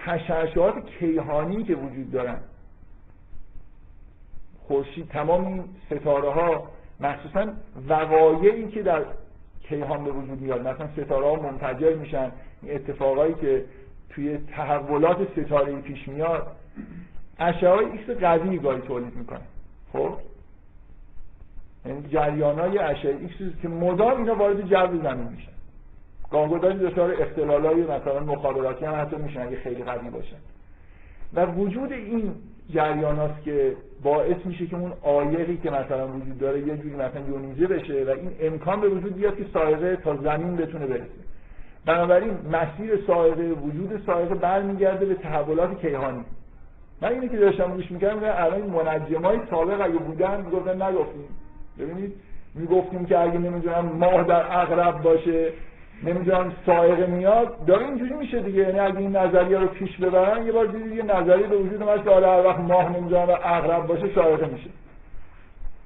تشعشعات کیهانی که وجود دارن. خورشید تمام این ستاره ها مخصوصا وقایعی که در کیهان به وجود میاد. مثلا ستاره ها منفجر میشن. این اتفاقایی که توی تحولات ستاره پیش میاد. اشعه های ایکس قوی گاهی تولید می‌کنه. خب؟ یعنی جریان های اشعه ایکس که مدام اینا وارد جو زمین میشن. گاهگداری دچار های مثلا مخابراتی هم حتی میشن اگه خیلی قوی باشن و وجود این جریان که باعث میشه که اون آیقی که مثلا وجود داره یه جوری مثلا یونیزه بشه و این امکان به وجود بیاد که سایقه تا زمین بتونه برسه. بنابراین مسیر سایقه وجود سایقه برمیگرده به تحولات کیهانی. من اینی که داشتم گوش می‌کردم الان منجمای سابق اگه بودن می‌گفتن نگفتیم. ببینید می‌گفتیم که اگه نمی‌دونم ماه در اغرب باشه نمی‌دونم سایقه میاد. داره اینجوری میشه دیگه. یعنی اگه این نظریه رو پیش ببرن یه بار دیدی یه نظریه به وجود اومد که حالا هر وقت ماه نمی‌دونم اغرب باشه سایقه میشه.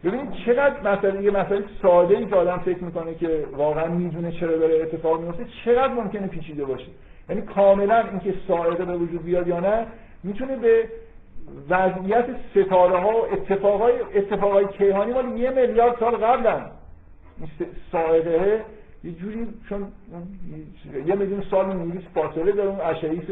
ببینید چقدر مثلا یه مسئله ساده ای که آدم فکر می‌کنه که واقعا می‌دونه چرا داره اتفاق میفته چقدر ممکنه پیچیده باشه. یعنی کاملا اینکه سایقه به وجود بیاد یا نه می‌تونه به وضعیت ستاره ها و اتفاقای اتفاقای کیهانی مال یه میلیارد سال قبلن. سایقه یه جوری چون یه میلیون سال نوریس فاصله داره اون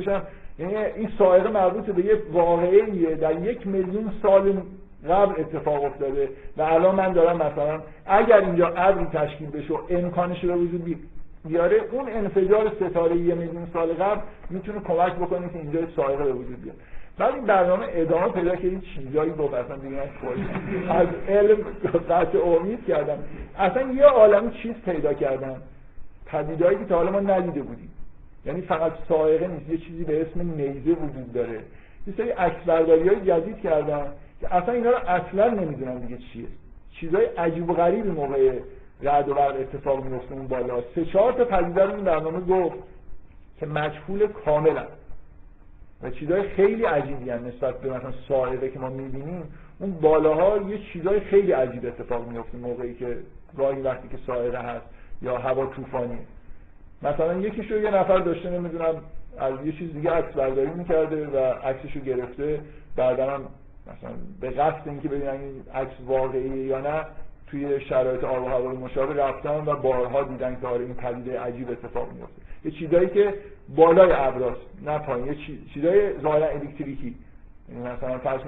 هم یعنی این سایقه مربوط به یه واقعه در یک میلیون سال قبل اتفاق افتاده و الان من دارم مثلا اگر اینجا ابری تشکیل بشه و امکانش رو وجود بیاره اون انفجار ستاره یه میلیون سال قبل می‌تونه کمک بکنه که اینجا سایقه به وجود بیاد بعد این برنامه ادامه پیدا که این چیزایی گفت اصلا دیگه از علم قطع امید کردم. اصلا یه عالم چیز پیدا کردم. پدیدهایی که تا حالا ما ندیده بودیم. یعنی فقط سائقه نیست یه چیزی به اسم نیزه وجود داره. یه سری عکسبرداری های جدید کردم که اصلا اینا رو اصلا نمی‌دونم دیگه چیه. چیزای عجیب و غریبی موقع رعد و برق اتفاق میفته بالا. سه چهار تا پدیده رو این برنامه گفت که مجهول کاملا و چیزهای خیلی عجیبی هم نسبت به مثلا ساحره که ما می‌بینیم اون بالاها یه چیزهای خیلی عجیب اتفاق میفته موقعی که گاهی وقتی که ساحره هست یا هوا طوفانی. مثلا یکیشو یه نفر داشته نمی‌دونم از یه چیز دیگه عکس برداری می‌کرده و عکسشو گرفته. بعدا هم مثلا به قصد اینکه ببینن این عکس واقعیه یا نه توی شرایط آب و هوای مشابه رفتن و بارها دیدن که آره این پدیده عجیب اتفاق میفته یه چیزایی که بالای ابراست نه پایین یه چیزای ظاهرا الکتریکی. یعنی مثلا فرض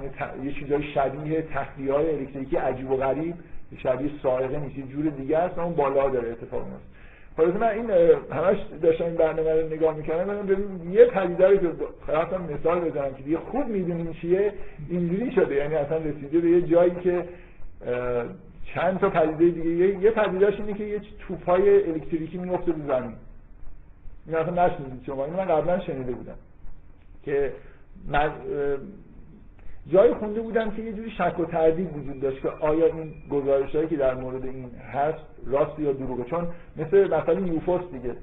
یه چیزای شبیه تخلیه های الکتریکی عجیب و غریب شبیه سائقه نیست یه جور دیگه است اون بالا داره اتفاق میفته خلاص من این همش داشتم این برنامه رو نگاه می‌کردم ببین یه پدیده رو که خواستم مثال بزنم که دیگه خوب می‌دونیم چیه اینجوری شده. یعنی اصلا رسیده به یه جایی که چند تا پدیده دیگه. یه پدیدهش اینه که یه توپای الکتریکی میفته رو زمین. این اصلا نشنیدید شما. این من قبلا شنیده بودم. که من جایی خونده بودم که یه جوری شک و تردید وجود داشت که آیا این گزارش هایی که در مورد این هست راست یا دروغه. چون مثل مثلا یوفوس دیگه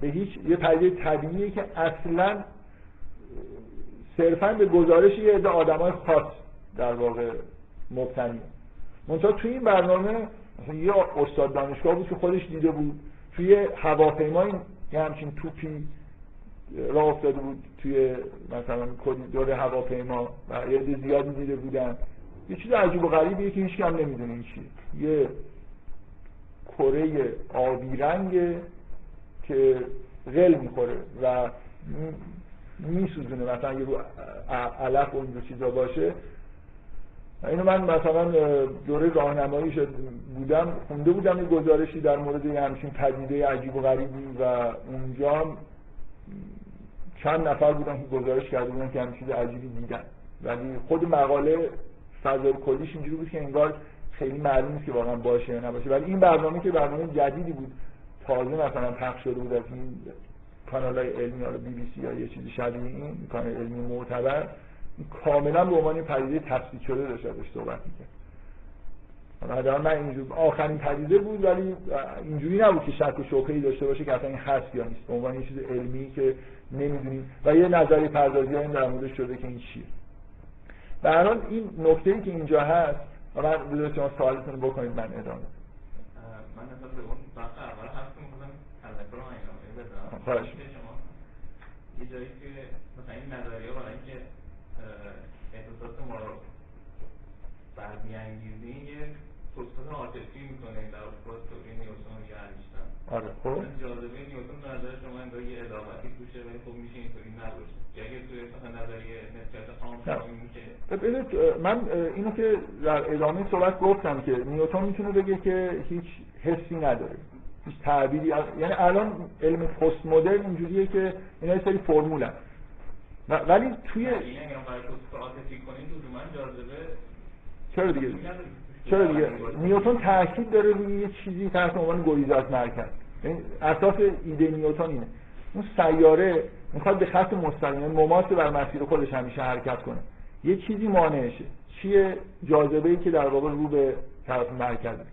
به هیچ یه پدیده طبیعیه که اصلا صرفا به گزارش یه عده آدمای خاص در واقع مبتنی منتها توی این برنامه مثلا یه استاد دانشگاه بود که خودش دیده بود. توی هواپیما یه همچین توپی راه افتاده بود توی مثلا دور هواپیما و یه زیادی دیده بودن. یه چیز عجیب و غریبیه که هیچ هم نمی‌دونه این چیه یه کره آبی رنگه که غل می‌خوره و میسوزونه مثلا یه رو علف و اینجور چیزا باشه. اینو من مثلا دوره راهنمایی شد بودم خونده بودم یه گزارشی در مورد یه همچین پدیده عجیب و غریبی و اونجا چند نفر بودن که گزارش کرده بودن که همین چیز عجیبی دیدن. ولی خود مقاله فضای کلیش اینجوری بود که انگار خیلی معلوم که واقعا باشه یا نباشه. ولی این برنامه که برنامه جدیدی بود تازه مثلا پخش شده بود از این کانال های علمی یا بی بی سی یا یه چیزی شبیه این کانال علمی معتبر کاملا به عنوان پدیده تثبیت شده داشت ازش صحبت می‌کرد. حالا من اینجور آخرین پدیده بود ولی اینجوری نبود که شک و شبهه‌ای داشته باشه که اصلا این هست یا نیست. به عنوان یه چیز علمی که نمی‌دونیم. و یه نظری پردازی این در موردش شده که این چیه. هر این نکته ای که اینجا هست و من بذارید شما سوالتون بکنید من ادامه من نسبت به اون اول هست تذکر رو بدم. خواهش. شما یه جایی که مثلا این نظریه برای اینکه احساسات ما رو برمیانگیزین یه توسط عاطفی می‌کنه در پروستوری نیوتن یا انیشتین آره خب. جاذبه نیوتن به نظر شما انگار یه اضافتی توشه ولی خب میشه اینطوری نباشه. اگه توی نظریه نسبت عام که ببینید من اینو که در ادامه صحبت گفتم که نیوتن می‌تونه بگه که هیچ حسی نداره. هیچ تعبیری یعنی الان علم پست مدرن اینجوریه که اینا یه سری فرمولن. ولی توی چرا دیگه؟ چرا دیگه؟ نیوتن تاکید داره روی یه چیزی تحت عنوان گریز از مرکز یعنی اساس ایده نیوتن اینه. اون سیاره می‌خواد به خط مستقیم یعنی مماس بر مسیر خودش همیشه حرکت کنه. یه چیزی مانعشه. چیه جاذبه ای که در واقع رو به طرف مرکزه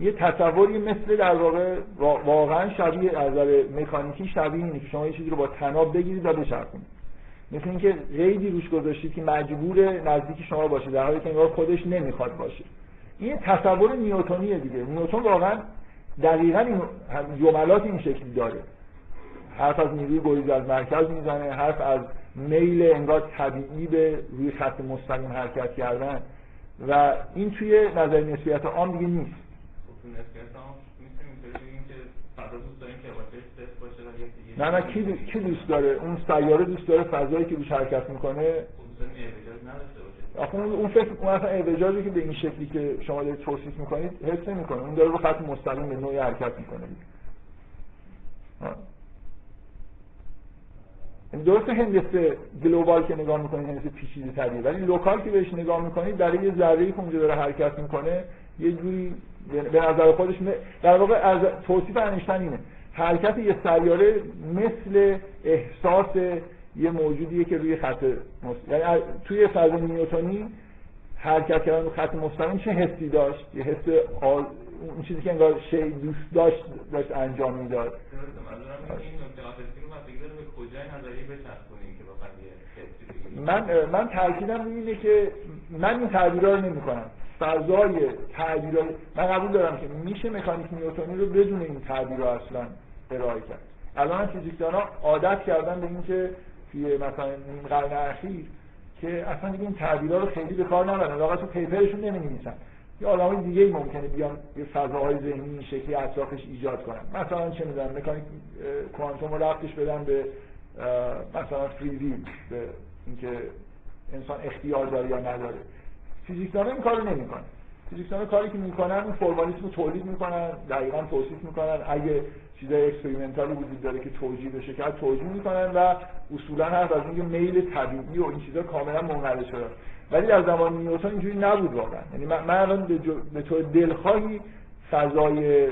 یه تصوری مثل در واقع واقعا شبیه از نظر مکانیکی شبیه اینه که شما یه چیزی رو با تناب بگیرید و بچرخونید. مثل اینکه قیدی روش گذاشتید که مجبور نزدیک شما باشه در حالی که انگار خودش نمی‌خواد باشه. این تصور نیوتونیه دیگه. نیوتن واقعا دقیقا این جملات این شکلی داره. حرف از نیروی گریز از مرکز می‌زنه حرف از میل انگار طبیعی به روی خط مستقیم حرکت کردن. و این توی نظر نسبیت عام دیگه نیست. نه نه کی, کی دوست داره؟ اون سیاره دوست داره فضایی که روش حرکت می‌کنه؟ آخه اون فکر اون اصلا اعوجاجی که به این شکلی که شما دارید توصیف می‌کنید حس نمی‌کنه. اون داره رو خط مستقیم به نوعی حرکت می‌کنه. یعنی درست هندسه global که نگاه می‌کنید هندسه پیچیده تریه ولی local که بهش نگاه می‌کنید برای یه ذره که اونجا داره حرکت می‌کنه یه جوری به نظر خودش در واقع از توصیف انیشتین اینه. حرکت یه سیاره مثل احساس یه موجودیه که روی خط مستقیم یعنی توی فضا نیوتونی حرکت کردن خط مستقیم چه حسی داشت؟ یه حس آل... اون چیزی که انگار شی دوست داشت داشت انجام می‌داد. من من تاکیدم اینه که من این تعبیرها رو نمی‌کنم. فضای تعبیرهای من قبول دارم که میشه مکانیک نیوتونی رو بدون این تعبیر اصلا ارائه کرد. الان فیزیکدانا عادت کردن به اینکه توی مثلا این قرن اخیر که اصلا دیگه این تعبیرها رو خیلی به کار نبرن. واقعا تو پیپرشون نمی‌نویسن. یه آدمای دیگه ای ممکنه بیان یه فضاهای ذهنی این شکلی اطرافش ایجاد کنن. مثلا چه می‌دونم مکانیک کوانتوم رو ربطش بدن به مثلا free will به اینکه انسان اختیار داره یا نداره. فیزیکدانا این کارو نمی‌کنه. فیزیکدانا کاری که می‌کنن اون فرمالیسم رو تولید می‌کنن دقیقا توصیف می‌کنن. اگه چیزای experimental ی وجود داره که توجیه بشه که توجیه می‌کنن و اصولا حرف از اینکه میل طبیعی و این چیزا کاملا منقرض شده. ولی در زمان نیوتن اینجوری نبود واقعا. یعنی من, الان به طور دلخواهی فضای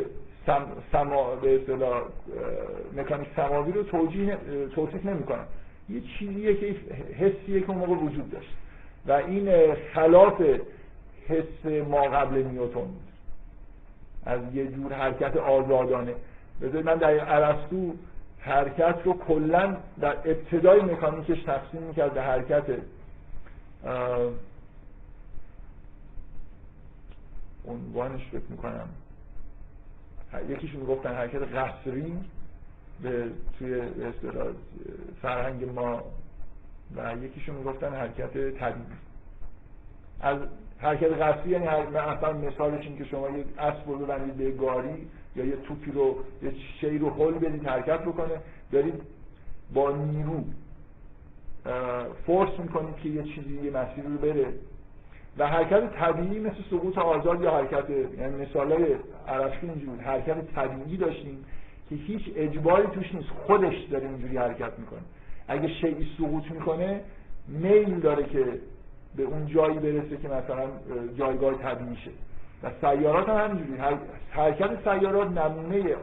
سم... سما... به اصطلاح مکانیک سماوی رو توجیه توصیف نمی‌کنم. یه چیزیه که حسیه که اون موقع وجود داشت. و این خلاف حس ما قبل نیوتن از یه جور حرکت آزادانه بذارید من در ارسطو حرکت رو کلا در ابتدای مکانیکش تقسیم می‌کرد به حرکت عنوانش فکر می‌کنم. یکیشون گفتن حرکت قصری به توی فرهنگ ما. و یکیشون گفتن حرکت طبیعی. از حرکت قصری یعنی مثلا مثالش این که شما یک اسب رو ببندید به گاری یا یه توپی رو یه شی رو حل بدید حرکت بکنه. دارید با نیرو فورس می‌کنید که یه چیزی یه مسیر رو بره. و حرکت طبیعی مثل سقوط آزاد یا حرکت یعنی مثالای عرفی اینجوری حرکت طبیعی داشتیم که هیچ اجباری توش نیست. خودش داره اینجوری حرکت می‌کنه. اگه شیعی سقوط می‌کنه میل داره که به اون جایی برسه که مثلا جایگاه طبیعی شه و سیارات هم همینجوری. حرکت سیارات نمونه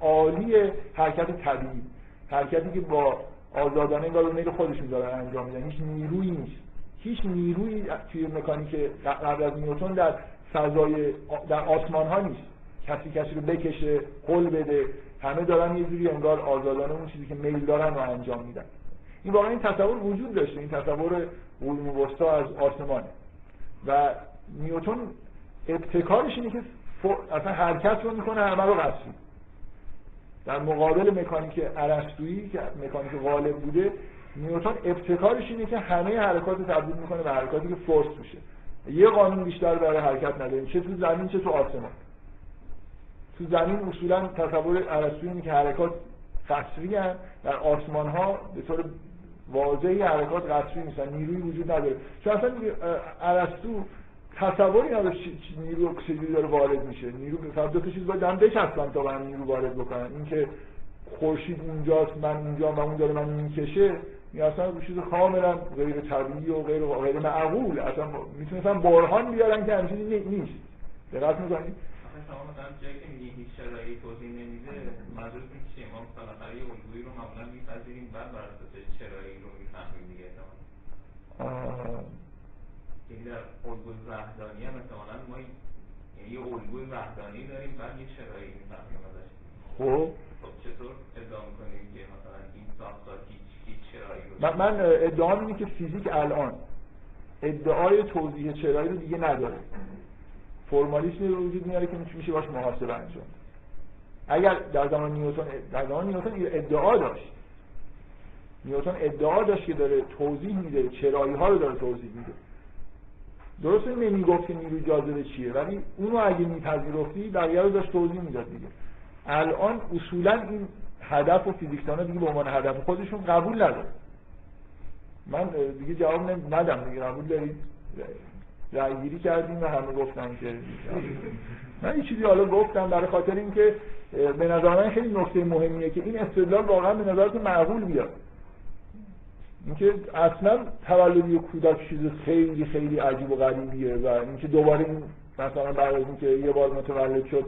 عالی حرکت طبیعی. حرکتی که با آزادانه انگار میل خودشون دارن انجام میدن هیچ نیرویی نیست. هیچ نیرویی توی مکانیک قبل از نیوتن در فضای در آسمان ها نیست. کسی کسی رو بکشه قل بده. همه دارن یه جوری انگار آزادانه اون چیزی که میل دارن رو انجام میدن. این واقعا این تصور وجود داشته این تصور قرون وسطا از آسمانه و نیوتن ابتکارش اینه که اصلا حرکت رو می‌کنه همه رو قصری در مقابل مکانیک ارسطویی که مکانیک غالب بوده نیوتن ابتکارش اینه که همه حرکات تبدیل می‌کنه به حرکاتی که فورس میشه. یه قانون بیشتر برای حرکت نداریم چه تو زمین چه تو آسمان. تو زمین اصولا تصور ارسطویی که حرکات قصری در آسمان ها به طور واضحی حرکات قصری نیستن نیروی وجود نداره. چون اصلا ارسطو تصوری نداشت نیرو چجوری داره وارد میشه. نیرو دو تا چیز باید هم بچسبن تا من نیرو وارد بکنن. اینکه خورشید اونجاست من اونجا و اون داره من می‌کشه این اصلا چیز کاملا غیر طبیعی و غیر غیر معقول. اصلا می‌تونستن برهان بیارن که همچینی نیست. دقت می‌کنید؟ شما مثلا جایی که میگی هیچ شرایطی توضیح نمیده منظور چیه ما مثلا یه الگویی رو معمولا میپذیریم بعد بر اساس چرایی رو می‌فهمیم دیگه یعنی در الگوی وحدانی هم مثلا ما یعنی یه الگوی وحدانی داریم بعد یه چرایی می‌فهمیم ازش. خب. خب چطور ادعا می‌کنیم که مثلا این ساختار من, من ادعا اینه که فیزیک الان ادعای توضیح چرایی رو دیگه نداره. فرمالیسمی رو وجود میاره که میشه باش محاسبه انجام اگر در زمان نیوتن در زمان نیوتن ادعا داشت. نیوتن ادعا داشت که داره توضیح میده چرایی ها رو داره توضیح میده. درسته نمی‌گفت که نیروی جاذبه چیه ولی اونو اگه میپذیرفتی بقیه رو داشت توضیح می‌داد دیگه. الان اصولا این هدف و دیگه به عنوان هدف خودشون قبول نداره من دیگه جواب ندم دیگه قبول دارید؟ رأی گیری کردیم و همه گفتن که من یه چیزی حالا گفتم برای خاطر اینکه به نظر من خیلی نکته مهمیه که این استدلال واقعا به نظرت معقول بیاد. اینکه اصلا تولد یک کودک چیز خیلی خیلی عجیب و غریبیه و اینکه دوباره این مثلا بعد از اینکه یه بار متولد شد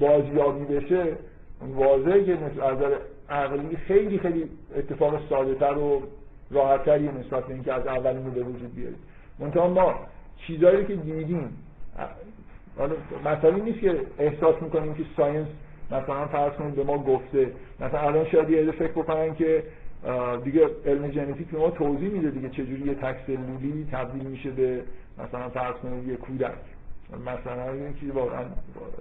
بازیابی بشه واضحه که از نظر عقلی خیلی خیلی اتفاق ساده تر و راحتتری نسبت به اینکه از اول اینو به وجود بیاریم منتها ما چیزایی که دیدیم. مثالی نیست که احساس می‌کنیم که ساینس مثلا فرض کنید به ما گفته. مثلا الان شاید یه فکر بکنن که دیگه علم ژنتیک به ما توضیح میده دیگه چجوری یه تک سلولی تبدیل میشه به مثلا فرض کنید یه کودک. مثلا این چیزی واقعا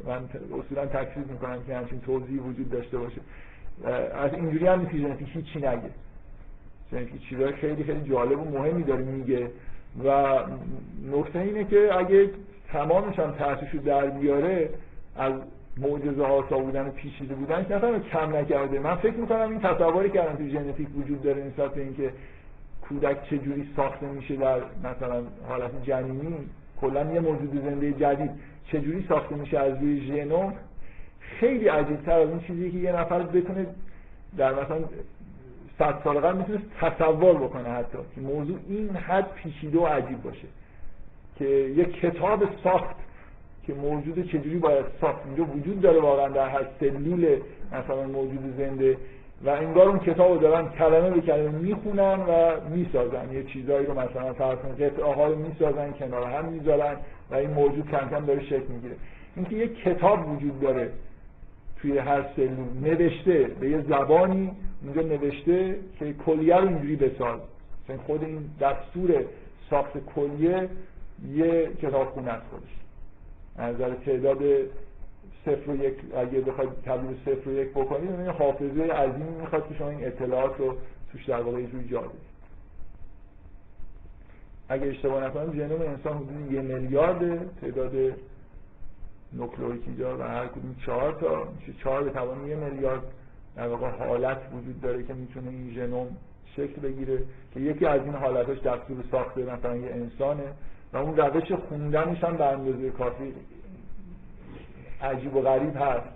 من اصولا تکسیر می‌کنم که همچین توضیح وجود داشته باشه. از اینجوری هم نیست ژنتیک هیچی نگه. ژنتیک چیزای خیلی خیلی جالب و مهمی داره میگه. و نکته اینه که اگه تمامش هم تحصیلشو در بیاره از معجزه آسا بودن و پیچیده بودن که اصلا کم نکرده. من فکر می‌کنم این تصوری که الان تو ژنتیک وجود داره نسبت به اینکه کودک چجوری ساخته میشه در مثلا حالت جنینی کلا یه موجود زنده جدید چجوری ساخته میشه از روی ژنوم خیلی عجیبتر از اون چیزی که یه نفر بتونه در مثلا صد سال قبل می‌تونست تصور بکنه حتی که موضوع این حد پیچیده و عجیب باشه که یه کتاب ساخت که موجود چجوری باید ساخت. اینجا وجود داره واقعا در هر سلول مثلا موجود زنده و انگار اون کتاب رو دارن کلمه به کلمه می‌خونن و می‌سازن. یه چیزایی رو مثلا فرض کنید قطعه ها رو می‌سازن کنار هم می‌ذارن و این موجود کم کم داره شکل می‌گیره. اینکه یه کتاب وجود داره توی هر سلول نوشته به یه زبانی اونجا نوشته که کلیه رو اینجوری بساز. مثلا خود این دستور ساخت کلیه یه کتابخونه است خودش. نظر تعداد صفر و یک اگه بخواید تبدیل صفر و یک بکنید یه حافظه عظیمی می‌خواد که شما این اطلاعات رو توش در واقع یه جا اگه اشتباه نکنم ژنوم انسان حدود یه میلیارد تعداد نوکلئیک اینجا و هر کدوم چهار تا میشه چهار به توان یه میلیارد در واقع حالت وجود داره که می‌تونه این ژنوم شکل بگیره که یکی از این حالتاش دستور ساخته مثلا یه انسانه و اون روش خوندنش هم به اندازه کافی عجیب و غریب هست.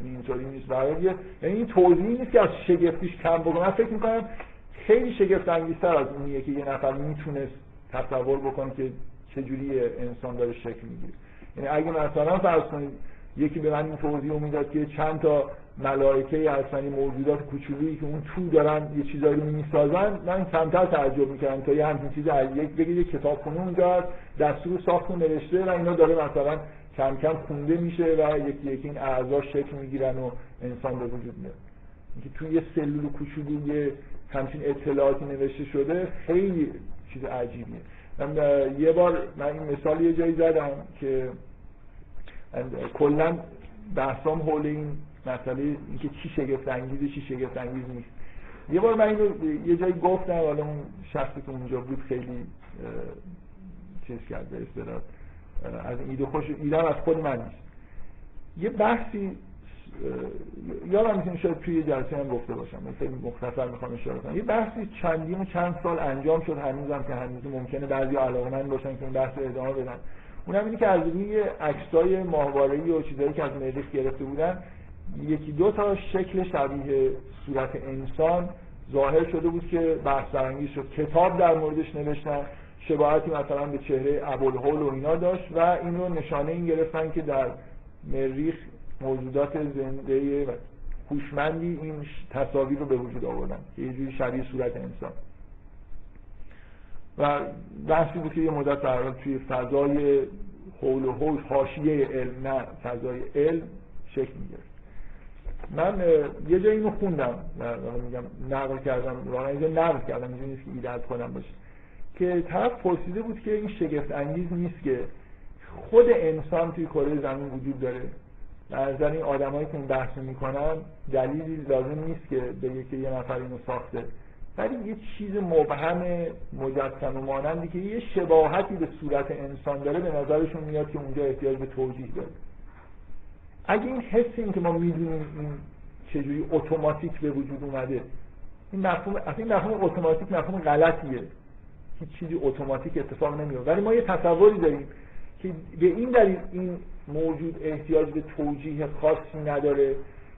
یعنی اینطوری نیست. برای یعنی این توضیحی نیست که از شگفتیش کم بکنم من فکر می‌کنم خیلی شگفت انگیزتر از اونیه که یه نفر می‌تونست تصور بکنه که چجوری انسان داره شکل می‌گیره. یعنی اگه مثلا فرض کنید یکی به من این توضیح می‌داد که چند تا ملائکه هستن موجودات کوچولویی که اون تو دارن یه چیزایی رو می‌سازن من کمتر تعجب می‌کردم تا یه همچین چیز یک بگید یه کتابخونه اونجا دستور ساخت و نوشته و اینا داره مثلا کم کم خونده میشه و یکی یکی این اعضا شکل می‌گیرن و انسان به وجود میاد. اینکه توی یه سلول کوچولو یه همچین اطلاعاتی نوشته شده خیلی چیز عجیبیه. یه بار من این مثال یه جایی زدم که کلا بحثام حول این مسئله اینکه چی شگفت انگیزه چی شگفت انگیز نیست. یه بار من یه جایی گفتم حالا اون شخصی که اونجا بود خیلی چیز کرد به از ایده خوش ایده از خود من نیست. یه بحثی یادم می‌تونی شاید توی جلسه هم گفته باشم. خیلی مختصر می‌خوام اشاره کنم. یه بحثی چندین چند سال انجام شد هنوزم که هنوز ممکنه بعضی علاقمند باشن که این بحث ادامه بدن. اونم اینه که از روی عکسای ماهواره‌ای و چیزایی که از مریخ گرفته بودن یکی دو تا شکل شبیه صورت انسان ظاهر شده بود که بحث برانگیز شد. کتاب در موردش نوشتن. شباهتی مثلا به چهره ابوالهول و اینا داشت و این رو نشانه این گرفتن که در مریخ موجودات زنده هوشمندی این تصاویر رو به وجود آوردن. یه جوری شبیه صورت انسان. و بحثی بود که یه مدت در توی فضای حول و حول حاشیه علم نه فضای علم شکل می‌گرفت. من یه جایی اینو خوندم. میگم نقل کردم. واقعا اینجا نقل کردم. اینجا نیست که ایده خودم باشه. که طرف پرسیده بود که این شگفت انگیز نیست که خود انسان توی کره زمین وجود داره؟ از این آدمایی که این بحث می‌کنن دلیلی لازم نیست که بگه که یه نفر اینو ساخته. ولی یه چیز مبهم مجسم و مانندی که یه شباهتی به صورت انسان داره به نظرشون میاد که اونجا احتیاج به توضیح داره. اگه این حس این که ما می‌دونیم این چجوری اتوماتیک به وجود اومده این مفهوم این مفهوم اتوماتیک مفهوم غلطیه. هیچ چیزی اتوماتیک اتفاق نمیفته ولی ما یه تصوری داریم که به این دلیل این موجود احتیاج به توجیه خاصی نداره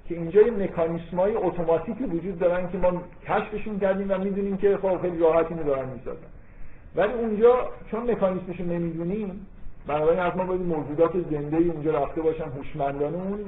که اینجا یه مکانیسمای اتوماتیکی وجود دارن که ما کشفشون کردیم و می‌دونیم که خب خیلی راحت اینو دارن می‌سازن. ولی اونجا چون مکانیسمشو نمی‌دونیم بنابراین ما باید موجودات زنده اونجا رفته باشن هوشمندانه اون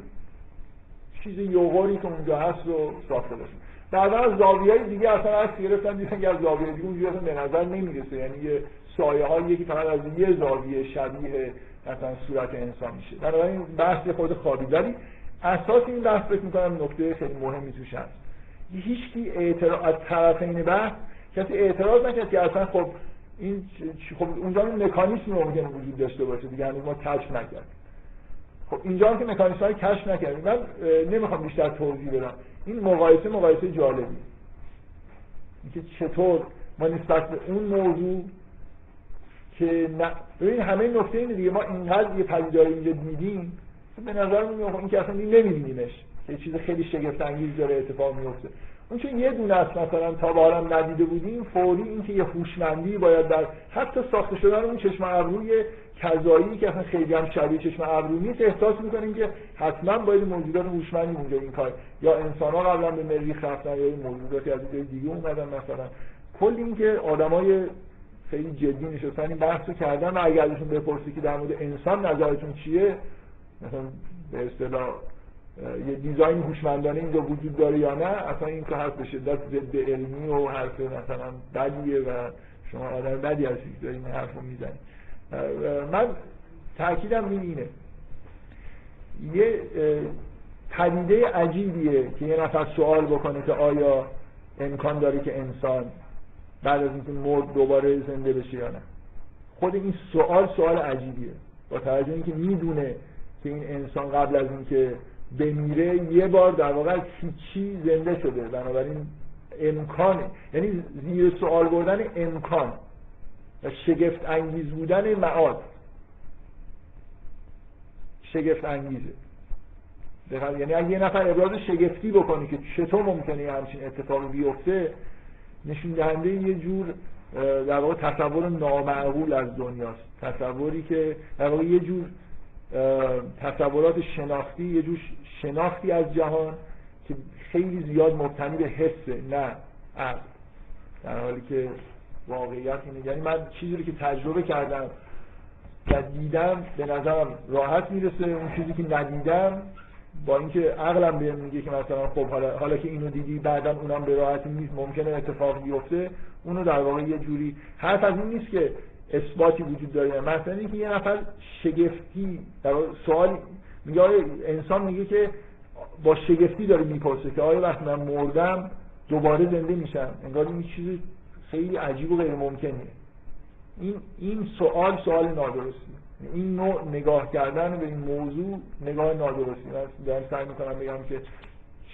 چیز یوغوری که اونجا هست رو ساخته باشن. بعدا از زاویه دیگه اصلا از گرفتن دیدن که از زاویه دیگه اونجا به نظر نمی‌رسه. یعنی یه سایه های یکی فقط از یه زاویه شبیه مثلا صورت انسان میشه. بنابراین بحث خود خوابی ولی اساس این بحث فکر می‌کنم نکته خیلی مهمی توش هست. هیچکی اعتراض از طرفین بحث کسی اعتراض نکرد که اصلا خب این خب اونجا این مکانیسم ممکنه وجود داشته باشه. دیگه ما کشف نکردیم. خب اینجا هم که مکانیسم های کشف نکردیم. من نمی‌خوام بیشتر توضیح بدم. این مقایسه مقایسه جالبی اینکه چطور ما نسبت به اون موضوع که نه ببین همه نکته اینه دیگه ما اینقدر یه پدیداری اینجا دیدیم به نظر میاد این که اصلا نمیبینیمش که چیز خیلی شگفت انگیز داره اتفاق میفته اون چون یه دونه است مثلا تا به ندیده بودیم فوری اینکه یه هوشمندی باید در حتی ساخته شدن اون چشم ابروی کذایی که اصلا خیلی هم شبیه چشم ابرو نیست احساس می‌کنیم که حتما باید موجودات هوشمندی اونجا این کار یا انسان ها قبلا به مریخ رفتن یا موجوداتی از دیگه اومدن مثلا. کل اینکه آدمای خیلی جدی نشستن این بحث رو کردن و اگر ازشون بپرسی که در مورد انسان نظرتون چیه مثلا به اصطلاح یه دیزاین هوشمندانه اینجا وجود داره یا نه اصلا این که حرف به شدت ضد علمی و حرف مثلا بدیه و شما آدم بدی هستی که این حرف رو می‌زنید من تاکیدم این اینه. یه پدیده عجیبیه که یه نفر سوال بکنه که آیا امکان داره که انسان بعد از اینکه مرد دوباره زنده بشه یا نه. خود این سوال سوال عجیبیه. با توجه اینکه می‌دونه که این انسان قبل از اینکه بمیره یه بار در واقع هیچی زنده شده. بنابراین امکانه یعنی زیر سوال بردن امکان و شگفت انگیز بودن معاد. شگفت انگیزه. یعنی اگه یه نفر ابراز شگفتی بکنه که چطور ممکنه همچین اتفاقی بیفته نشون دهنده یه جور در واقع تصور نامعقول از دنیاست. تصوری که در واقع یه جور تصورات شناختی یه جور شناختی از جهان که خیلی زیاد مبتنی به حسه نه عقل. در حالی که واقعیت اینه. یعنی من چیزی رو که تجربه کردم و دیدم به نظرم راحت می‌رسه. اون چیزی که ندیدم با اینکه عقلم بهم میگه که مثلا خب حالا, حالا که اینو دیدی بعدا اونم به راحتی نیست ممکنه اتفاق بیفته اونو در واقع یه جوری حرف از این نیست که اثباتی وجود داره مثلا اینکه یه نفر شگفتی در سوال میگه انسان میگه که با شگفتی داره می‌پرسه که آیا وقتی من مردم دوباره زنده میشم؟ انگار این چیز خیلی عجیب و غیر ممکنه این این سوال سوال نادرستی. این نوع نگاه کردن به این موضوع نگاه نادرستی من دارم سعی می‌کنم بگم که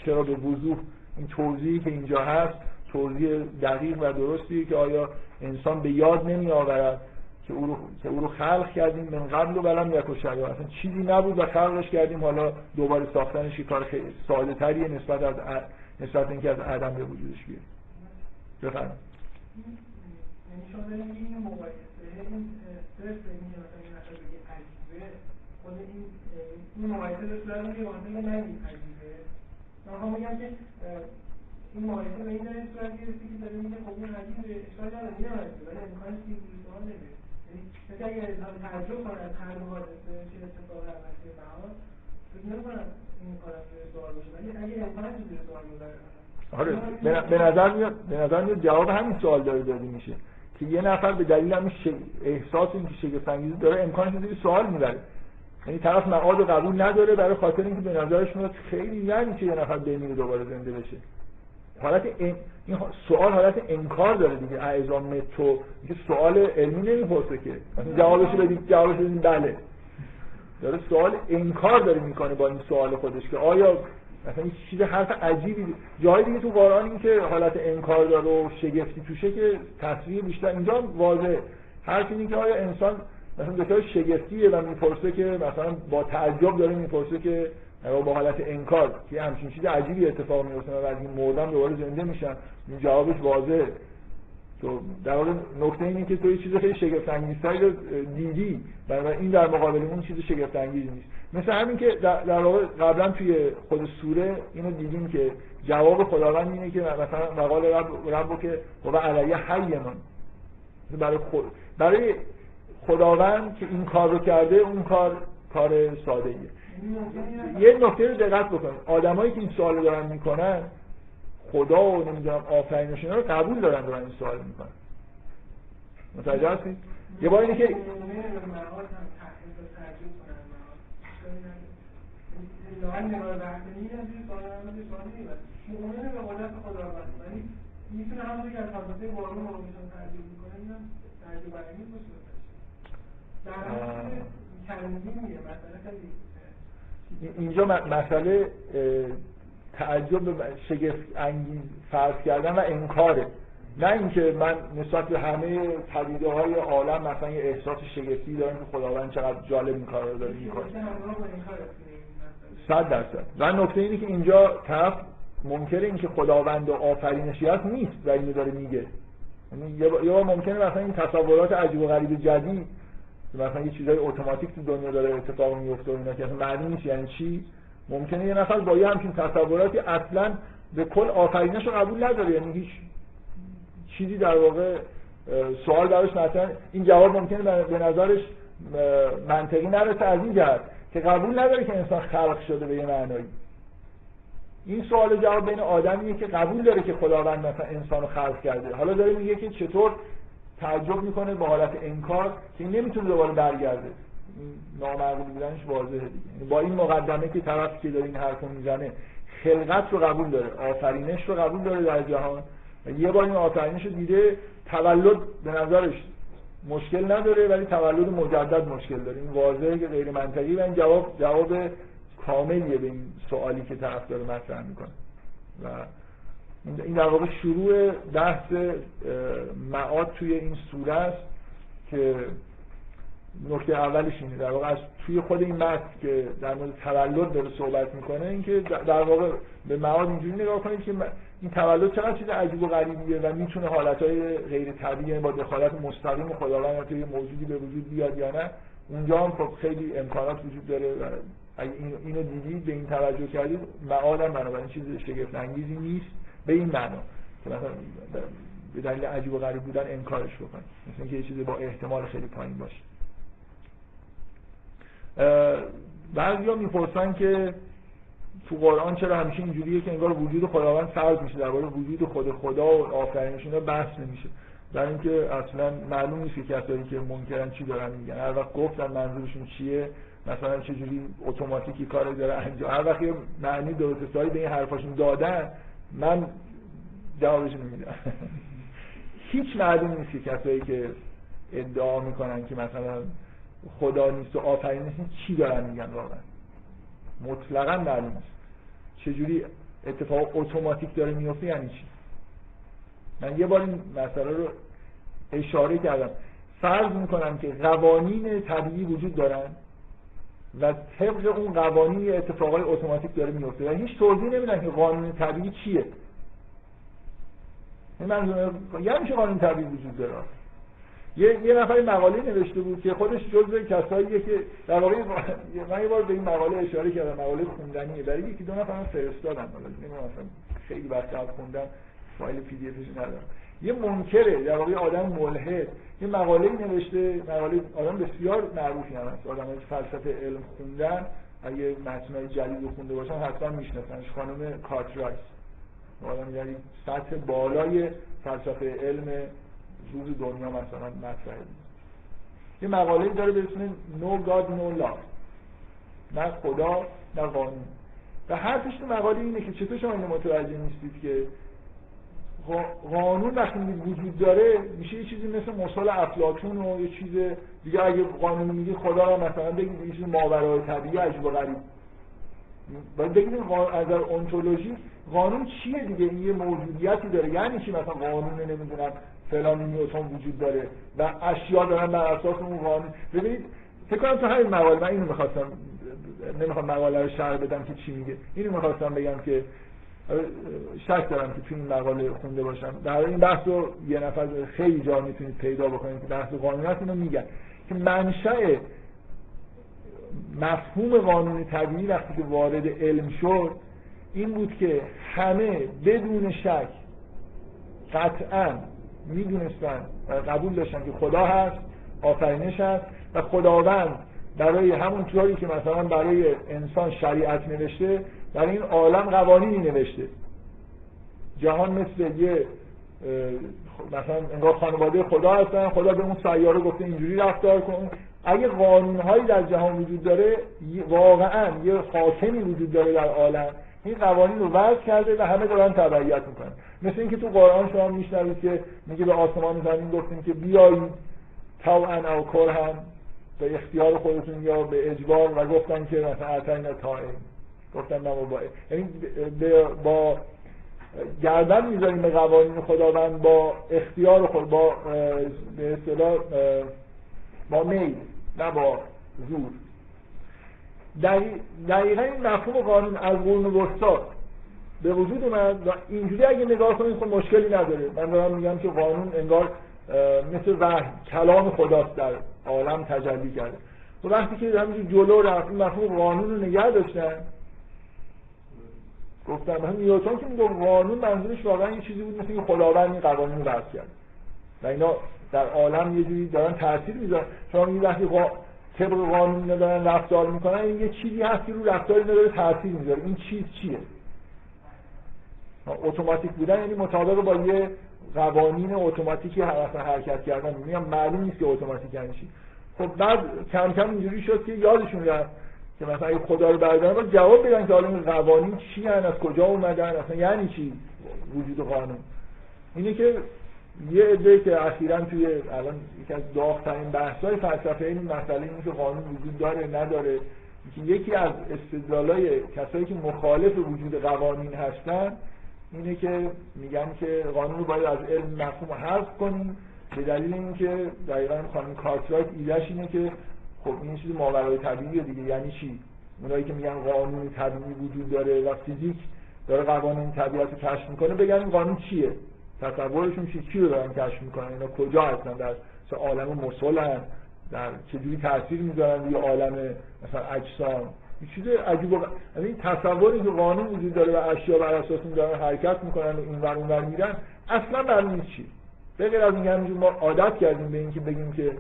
چرا به وضوح این توضیحی که اینجا هست توضیح دقیق و درستی که آیا انسان به یاد نمی آورد که او رو, که او رو خلق کردیم من قبل و بلم یک و اصلا چیزی نبود و خلقش کردیم. حالا دوباره ساختنش کار خیلی ساده تریه نسبت از نسبت اینکه از عدم به وجودش بیاد. بفرمایید. یعنی شما این مقایسه این صرف این مثلا این بگه عجیبه خود این این مقایسه به صورت میگه مثلا نگید عجیبه من هم میگم که این مقایسه به این داره صورت گرفته که داره میگه خب این عجیبه اشکال نداره عجیبه ولی امکانش نیست روی سوال نمیره یعنی مثل اگر انسان تعجب کنه از هر دو حادثه چه اتفاق مسیر بهار فکر نمی‌کنم این کار از روی سوال باشه. ولی اگه امکانش روی سوال بذاره آره به نظر میاد به نظر میاد جواب همین سوال داره داده میشه. که یه نفر به دلیل همین احساس اینکه شگفت انگیزی داره امکانش زیر سوال می‌بره. یعنی طرف معاد رو قبول نداره برای خاطر اینکه به نظرش میاد خیلی یعنی که یه نفر بمیره دوباره زنده بشه. حالت این سوال حالت انکار داره دیگه. اعزام متو که سوال علمی نمی‌پرسه که. جوابش بدید جوابش بدید بله. داره سوال انکار داره می‌کنه با این سوال خودش که آیا مثلا این چیز حرف عجیبی جای دیگه تو قرآن این که حالت انکار داره و شگفتی توشه که تصویر بیشتر اینجا واضح حرف اینه که آیا انسان مثلا دچار شگفتیه و می‌پرسه که مثلا با تعجب داره می‌پرسه که با حالت انکار که همچین چیز عجیبی اتفاق میفته و از این مردم دوباره زنده میشن. این جوابش واضحه. تو در واقع نکته اینه که تو یه چیز خیلی شگفت انگیزتری رو دیدی. و این در مقابل اون چیز شگفت انگیز نیست. مثل همین که در واقع قبلا توی خود سوره اینو دیدیم که جواب خداوند اینه که مثلا مقال رب, رب که هو علیه حیمون برای خود برای خداوند که این کار رو کرده اون کار کار ساده ایه. یه نکته رو دقت بکن آدمایی که این سوال دارن می‌کنن خدا و نمی‌دونم آفرینش رو قبول دارن دارن این سوال می‌کنن. متوجه هستید؟ یه بار اینه که رو در کلمگی مثلا خیلی اینجا مسئله تعجب شگفت انگیز فرض کردن و انکاره. نه اینکه من نسبت به همه پدیده های عالم مثلا یه احساس شگفتی دارم که خداوند چقدر جالب این کار رو داره می‌کنه. صد درصد. و نکته اینه که اینجا طرف منکر این که خداوند و آفرینشی هست نیست و اینو داره میگه. یعنی بار ممکنه مثلا این تصورات عجیب و غریب جدید مثلا یه چیزای اتوماتیک تو دنیا داره اتفاق میفته و اینا که معلوم نیست. یعنی چی؟ ممکنه یه نفر با یه همچین تصوراتی اصلا به کل آفرینش رو قبول نداره. یعنی هیچ چیزی در واقع سوال براش مثلا این جواب ممکنه به نظرش منطقی نرسه. از این جهت که قبول نداره که انسان خلق شده به یه معنایی. این سوال جواب بین آدمیه که قبول داره که خداوند مثلا انسان رو خلق کرده. حالا داره میگه که چطور تعجب می‌کنه با حالت انکار که نمی‌تونه دوباره برگرده. نامعقول بودنش واضحه دیگه. یعنی با این مقدمه که طرف که داره این حرفو می‌زنه خلقت رو قبول داره آفرینش رو قبول داره در جهان. و یه بار این آفرینش رو دیده تولد به نظرش مشکل نداره ولی تولد مجدد مشکل داره. این واضحه که غیر منطقی و این جواب جواب کاملیه به این سوالی که طرف داره مطرح می‌کنه. و این در واقع شروع بحث معاد توی این سوره است که نکته اولش اینه. در واقع از توی خود این متن که در مورد تولد داره صحبت می‌کنه اینکه در واقع به معاد اینجوری نگاه کنید که این تولد چقدر چیز عجیب و غریبیه و می‌تونه حالتهای غیر طبیعی با دخالت مستقیم خداوند توی موجودی به وجود بیاد یا نه. اونجا هم خب خیلی امکانات وجود داره و اگه اینو دیدید به این توجه کردید معادم بنابراین چیز شگفت انگیزی نیست. به این معنا که مثلا به دلیل عجیب و غریب بودن انکارش بکنید مثل اینکه یه چیزی با احتمال خیلی پایین باشه. بعضیا می‌پرسن که تو قرآن چرا همیشه اینجوریه که انگار وجود خداوند فرض میشه درباره وجود خود خدا و آفرینش اینا بحث نمیشه. در اینکه اصلا معلوم نیست که کسایی که منکرن چی دارن میگن. هر وقت گفتن منظورشون چیه مثلا چجوری اتوماتیکی کار داره انجام. هر وقت معنی درست به این حرفاشون دادن من جوابش نمیدم هیچ معلوم نیست که کسایی که ادعا می‌کنن که مثلا خدا نیست و آفرینش نیست چی دارن میگن واقعا. مطلقا معلوم نیست. چجوری اتفاق اتوماتیک داره میفته یعنی چی؟ من یه بار این مسئله رو اشاره کردم. فرض می‌کنم که قوانین طبیعی وجود دارن. و طبق اون قوانین اتفاقای اتوماتیک داره میفته و هیچ توضیح نمیدن که قانون طبیعی چیه. این منظور یعنی چه قانون طبیعی وجود داره. یه یه نفر مقاله نوشته بود که خودش جزء کساییه که در واقع من یه بار به این مقاله اشاره کردم. مقاله خوندنیه. برای یکی دو نفر فرستادم خیلی وقت خوندم. فایل PDF ش ندارم. یه منکره در واقع آدم ملحد. یه مقاله نوشته مقاله آدم بسیار معروفی هم هست آدم فلسفه علم خوندن اگه متنای جدید خونده باشن حتما میشناسنش. خانم کارترایت آدم یعنی سطح بالای فلسفه علم روز دنیا مثلا مطرحه. یه مقاله داره به اسم No God No نه خدا نه قانون. و حرفش تو مقاله اینه که چطور شما اینو متوجه نیستید که قانون وقتی وجود داره میشه یه چیزی مثل مصال افلاطون و یه چیز دیگه. اگه قانون میگی خدا رو مثلا بگید یه چیز ماورای طبیعی عجب و غریب. باید بگید از اونتولوژی قانون چیه دیگه؟ این یه موجودیتی داره. یعنی چی مثلا قانون نمی‌دونم فلان نیوتن وجود داره و اشیا دارن بر اساس اون قانون. ببینید فکر کنم تو همین مقاله من اینو می‌خواستم نمی‌خوام مقاله رو شرح بدم که چی میگه. اینو می‌خواستم بگم که شک دارم که تو این مقاله خونده باشم. در این بحث رو یه نفر خیلی جا می‌تونید پیدا بکنید که بحث قانون هست اینو میگن. که منشأ مفهوم قانون طبیعی وقتی که وارد علم شد این بود که همه بدون شک قطعا می‌دونستن و قبول داشتن که خدا هست آفرینش هست و خداوند برای همون طوری که مثلا برای انسان شریعت نوشته برای این عالم قوانینی نوشته. جهان مثل یه مثلا انگار خانواده خدا هستن خدا به اون سیاره گفته اینجوری رفتار کن. اگه قانون هایی در جهان وجود داره واقعا یه حاکمی وجود داره در عالم. این قوانین رو وضع کرده و همه دارن تبعیت می‌کنن. مثل اینکه تو قرآن شما میشنوید که میگه به آسمان زمین گفتیم که بیایید ان او کرهن به اختیار خودتون یا به اجبار و گفتن که مثلا اتینا تائم گفتن نه با یعنی با گردن می‌ذاریم به قوانین خداوند با اختیار خود با به اصطلاح با میل نه با زور. دقیقا این مفهوم قانون از قرون وسطا به وجود اومد و اینجوری اگه نگاه کنید خب مشکلی نداره. من دارم میگم که قانون انگار مثل وحی کلام خداست در عالم تجلی کرده. و وقتی که همینجور جلو رفت این مفهوم قانون رو نگه داشتن گفتم هم نیوتن که میگه قانون منظورش واقعا یه چیزی بود مثل که خداوند این قوانین رو وضع کرد. و اینا در عالم یه جوری دارن تاثیر می‌ذارن. شما این وقتی طبق قانون دارن رفتار می‌کنن این یه چیزی هست که رو رفتار اینا داره تاثیر می‌ذاره. این چیز چیه؟ اتوماتیک بودن یعنی مطابق با یه قوانین اتوماتیکی اصلا حرکت کردن. میگم معلوم نیست که اتوماتیک یعنی خب بعد کم کم اینجوری شد که یادشون رفت. که مثلا اگه خدا رو بردارن با جواب بدن که حالا این قوانین چی هن از کجا اومدن اصلا یعنی چی وجود قانون؟ اینه که یه عده که اخیرا توی الان یکی از داغترین بحث‌های فلسفه این مسئله اینه که قانون وجود داره نداره. یکی از استدلالای کسایی که مخالف وجود قوانین هستن اینه که میگن که قانون رو باید از علم مفهوم حذف کنیم. به دلیل اینکه دقیقا خانم کارترایت ایدهش اینه که خب این چیز ماورای طبیعیه دیگه. یعنی چی؟ اونایی که میگن قانون طبیعی وجود داره و فیزیک داره قوانین طبیعت رو کشف می‌کنه بگن این قانون چیه؟ تصورشون چی؟ چی رو دارن کشف می‌کنن؟ اینا کجا هستن؟ در عالم مسلن در چجوری تاثیر می‌ذارن؟ روی عالم مثلا اجسام. این چیز عجیب یعنی تصوری که قانون وجود داره و اشیا بر اساس این دارن حرکت می‌کنن و اینور اونور میرن اصلا نیست چی به از اینکه ما عادت کردیم به اینکه بگیم که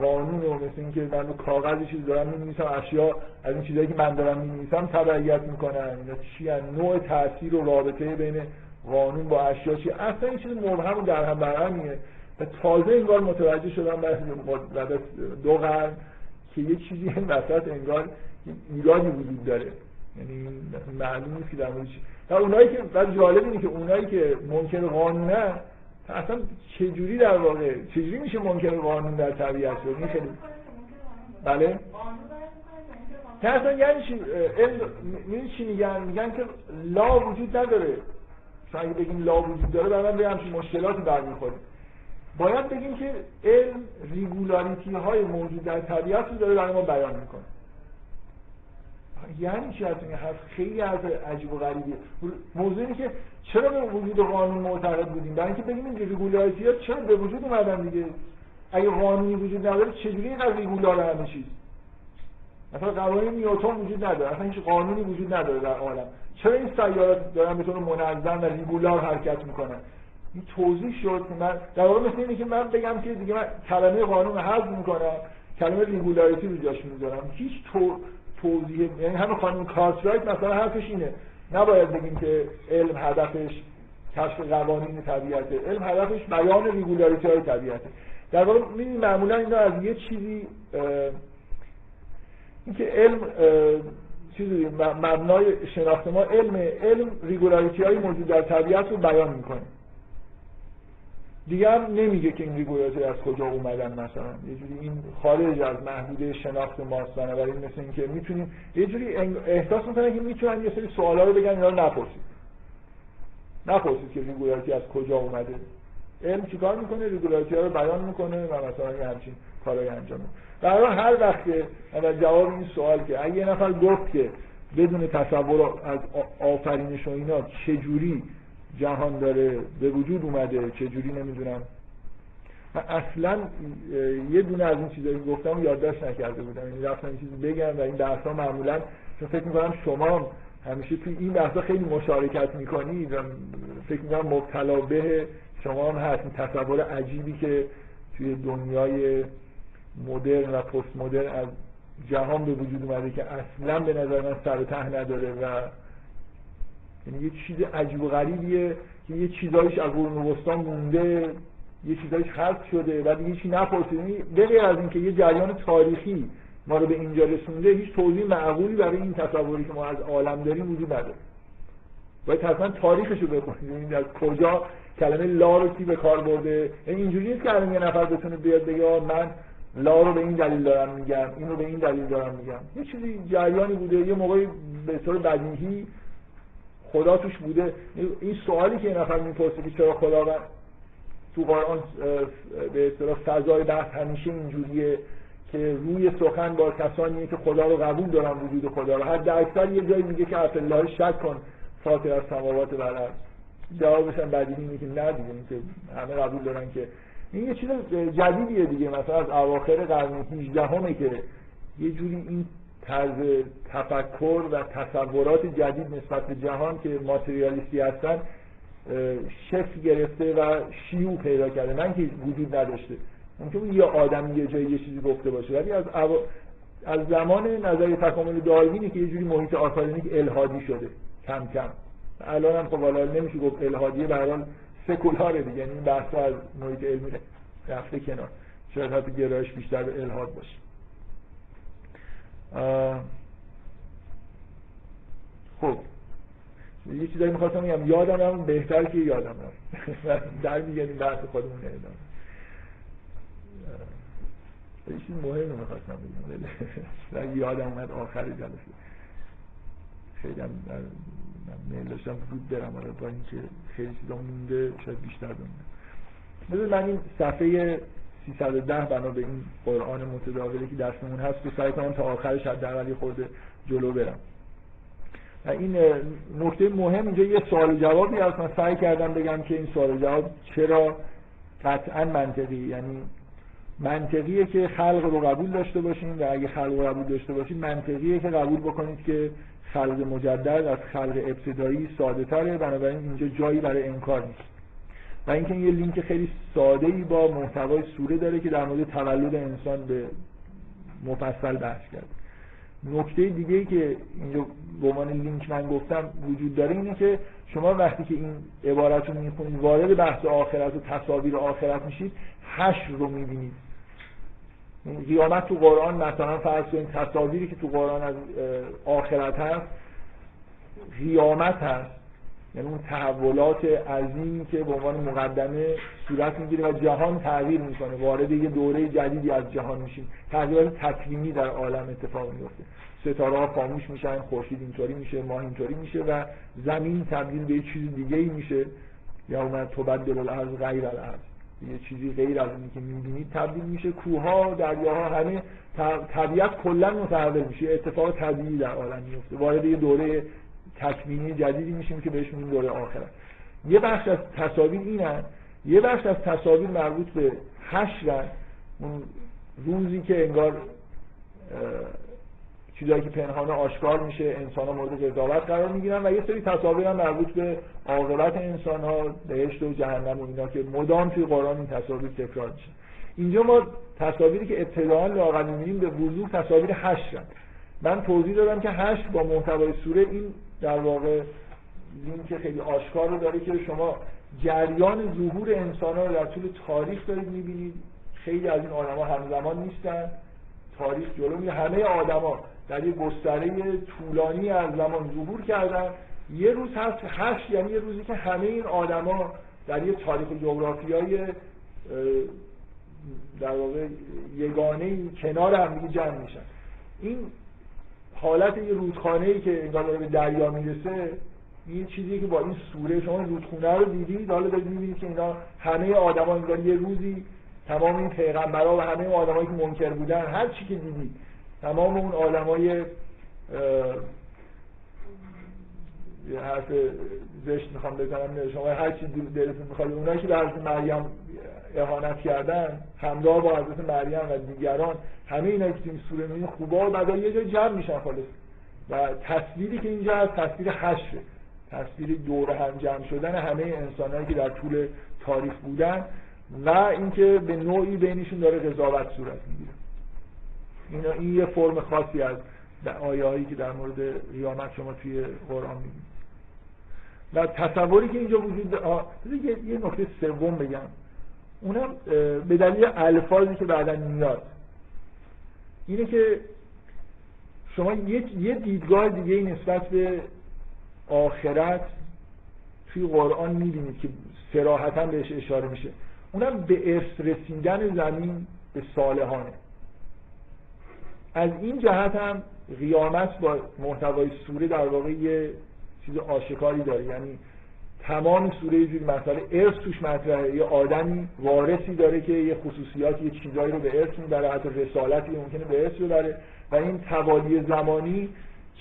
قانون و مثل اینکه من رو کاغذ چیز دارم می‌نویسم اشیا از این چیزایی که من دارم می‌نویسم تبعیت می‌کنن. اینا چی نوع تاثیر و رابطه بین قانون با اشیا چی؟ اصلا این چیز مبهم در هم برهمیه و تازه انگار متوجه شدم بعد از دو قرن که یه چیزی این وسط انگار ایرادی وجود داره. یعنی معلوم نیست که در مورد چی. و اونایی که بعد جالب اینه که اونایی که منکر قانونه اصلا چجوری در واقع؟ چجوری میشه منکر قانون در طبیعت شد خیلی بله؟ که اصلا یعنی چی؟ این چی میگن؟ میگن که لا وجود نداره. مثلا اگه بگیم law وجود داره من به همچین مشکلاتی برمیخوره. باید بگیم که علم regularity های موجود در طبیعت رو داره برای ما بیان می‌کنه. یعنی چی از این حرف خیلی حرف عجیب و غریبیه. موضوع اینه که چرا به وجود قانون معتقد بودیم؟ برای اینکه بگیم این regularity ها چرا به وجود اومدن دیگه؟ اگه قانونی وجود نداره چجوری اینقدر regular همه چیز؟ مثلا قوانین نیوتن وجود نداره. اصلا هیچ قانونی وجود نداره در عالم. چرا این سیارات دارن به طور منظم و regular حرکت می‌کنن؟ این توضیح شد. من در واقع مثل اینه که من بگم که دیگه من کلمه قانون حذف می‌کنم. کلمه regularity رو جاش می‌ذارم. هیچ تو توضیح یعنی همه خانم کارترایت مثلا حرفش اینه. نباید بگیم که علم هدفش کشف قوانین طبیعته. علم هدفش بیان regularity های طبیعته. در واقع معمولا اینا از یه چیزی اینکه علم چیزی مبنای شناخت ما علم علم regularity های موجود در طبیعت رو بیان می‌کنه. دیگه هم نمیگه که این regularity از کجا اومدن مثلا. یه جوری این خارج از محدوده شناخت ماست. بنابراین مثل اینکه می‌تونیم یه جوری احساس می‌کنن که می‌تونن یه سری سوالا رو بگن اینا نپرسید. نپرسید که regularity از کجا اومده. علم چیکار می‌کنه؟ regularity رو بیان می‌کنه و مثلا یه همچین کارهای انجام میده. برای هر وقت در جواب این سوال که اگه یه نفر گفت که بدون تصور از آفرینش و اینا چجوری جهان داره به وجود اومده چجوری نمی‌دونم. من اصلا یه دونه از این چیزایی گفتم یادداشت نکرده بودم. یعنی رفتم چیزی بگم و این بحث ها معمولا چون فکر می‌کنم شما همیشه توی این بحث خیلی مشارکت می‌کنید و فکر می‌کنم مبتلا به شما هم هست. این تصور عجیبی که توی دنیای مدرن و پست مدرن از جهان به وجود اومده که اصلا به نظر من سر و ته نداره و یعنی یه چیز عجیب و غریبیه که یه چیزایش از قرون وسطا مونده یه چیزایش حذف شده و دیگه چی نپرسید یعنی از اینکه یه جریان تاریخی ما رو به اینجا رسونده هیچ توضیح معقولی برای این تصوری که ما از عالم داریم وجود نداره. باید حتما تاریخش رو بخونید. یعنی از کجا کلمه لا رو کی به کار برده؟ یعنی اینجوری نیست که الان یه نفر بتونه بیاد بگه من لا رو به این دلیل دارم میگم این رو به این دلیل دارم میگم. یه چیزی جریانی بوده یه موقعی به طور بدیهی خدا توش بوده. این سوالی که این نفر می‌پرسه که چرا خداوند تو قرآن به اصطلاح فضای بحث همیشه اینجوریه که روی سخن با کسانیه که خدا رو قبول دارن وجود خدا رو. حد اکثر یه جایی میگه که الله شک کن فاطر از سماوات و الارض جوابش هم بدیهی اینه نه دیگه که همه قبول دارن که این یه چیز جدیدیه دیگه. مثلا از اواخر قرن 18 همه که یه جوری این طرز تفکر و تصورات جدید نسبت به جهان که ماتریالیستی هستن شکل گرفته و شیوع پیدا کرده من که وجود نداشته. ممکن یه آدم یه جایی یه چیزی گفته باشه ولی از از زمان نظریه تکامل داروینی که یه جوری محیط آکادمیک الهادی شده کم کم. الان هم خب حالا نمیشه گفت الهادیه به هر سکولاره دیگه یعنی این بحث از محیط علمی رفته کنار. شاید حتی گرایش بیشتر به الهاد باشه. خب. یه چیزایی می‌خواستم بگم یادم هم بهتر که یادم رفت. <laughs> در میگردیم بحث خودمون ادامه یه چیز مهم می‌خواستم بگم. یادم اومد آخر جلسه. خیلی هم میل داشتم زود برم آره با اینکه خیلی چیزا مونده شاید بیشتر بمونه من این صفحه 310 بنا به این قرآن متداولی که دستمون هست رو سعی کنم تا آخرش حداقل خورده جلو برم. و این نکته مهم اینجا یه سوال جوابی هست. من سعی کردم بگم که این سوال جواب چرا قطعا منطقی. یعنی منطقیه که خلق رو قبول داشته باشین و اگه خلق رو قبول داشته باشین منطقیه که قبول بکنید که خلق مجدد از خلق ابتدایی ساده تره بنابراین اینجا جایی برای انکار نیست. و اینکه یه لینک خیلی ساده ای با محتوای سوره داره که در مورد تولد انسان به مفصل بحث کرد. نکته دیگه ای که اینجا به عنوان لینک من گفتم وجود داره اینه که شما وقتی که این عبارت رو می‌خونید وارد بحث آخرت و تصاویر آخرت میشید حشر رو می‌بینید. قیامت تو قرآن مثلا فرض کنید تصاویری که تو قرآن از آخرت هست قیامت هست. یعنی اون تحولات عظیمی که به عنوان مقدمه صورت می‌گیره و جهان تغییر می‌کنه. وارد یه دوره جدیدی از جهان میشیم. تغییرات تکوینی در عالم اتفاق میفته ستاره ها خاموش میشن خورشید اینطوری میشه ماه اینطوری میشه و زمین تبدیل به یه چیز دیگه ای میشه. یا اومد تبدل الارض غیر الارض. یه چیزی غیر از اینی که می‌بینید تبدیل میشه. کوها دریاها همه طبیعت کلا متحول میشه. اتفاق طبیعی در عالم میفته وارد یه دوره تکوینی جدیدی میشیم که بهش میگیم دوره آخرت یه بخش از تصاویر اینن یه بخش از تصاویر مربوط به حشر اون روزی که انگار چیزایی که پنهانه آشکار میشه انسان ها مورد قضاوت قرار می‌گیرن و یه سری تصاویر هم مربوط به عاقبت انسان ها بهشت و جهنم و اینا که مدام توی قرآن این تصاویر تکرار میشه. اینجا ما تصاویری که ابتداعا می‌بینیم به وضوح تصاویر حشرن. من توضیح دادم که حشر با محتوای سوره این در واقع لینک خیلی آشکار رو داره که شما جریان ظهور انسان ها رو در طول تاریخ دارید می‌بینید. خیلی از این آدما همزمان نیستن. تاریخ جلو می همه آدما در یه گستره طولانی از زمان ظهور کردن. یه روز هست هشت یعنی یه روزی که همه این آدما در یه تاریخ جغرافیای در واقع یگانه کنار هم جمع میشن. این حالت یه رودخانه ای که انگار داره به دریا می‌رسه این چیزی که با این سوره شما رودخونه رو دیدید؟ حالا دارید می‌بینید که اینا همه آدما انگار یه روزی تمام این پیغمبرا و همه آدمایی که منکر بودن هر چی که دیدید تمام اون آدمای یه حرف زشت می‌خوام بزنم شما هر چی دلتون می‌خواد اونایی که حضرت مریم اهانت کردن همراه با حضرت مریم و دیگران همه اینا که این سوره می‌بینید خوبا و بعدا یه جای جمع میشن خالص. و تصویری که اینجا هست تصویر حشره تصویر دور هم جمع شدن همه انسانهایی که در طول تاریخ بودن و اینکه به نوعی بینشون داره قضاوت صورت می‌گیره. اینا این یه فرم خاصی از آیه هایی که در مورد قیامت شما توی قرآن می‌بینید. و تصوری که اینجا وجود داره یه نکته سوم بگم. اونم به دلیل الفاظی که بعدا میاد. اینه که شما یه دیدگاه دیگه نسبت به آخرت توی قرآن می‌بینید که سراحتا بهش اشاره میشه. اونم به ارث رسیدن زمین به صالحانه. از این جهت هم قیامت با محتوای سوره در واقع یه چیز آشکاری داره. یعنی تمام سوره جوری مسئله ارث توش مطرحه. یه آدمی وارثی داره که یه خصوصیات یه چیزایی رو به ارث می‌بره حتی رسالتی ممکنه به ارث ببره. و این توالی زمانی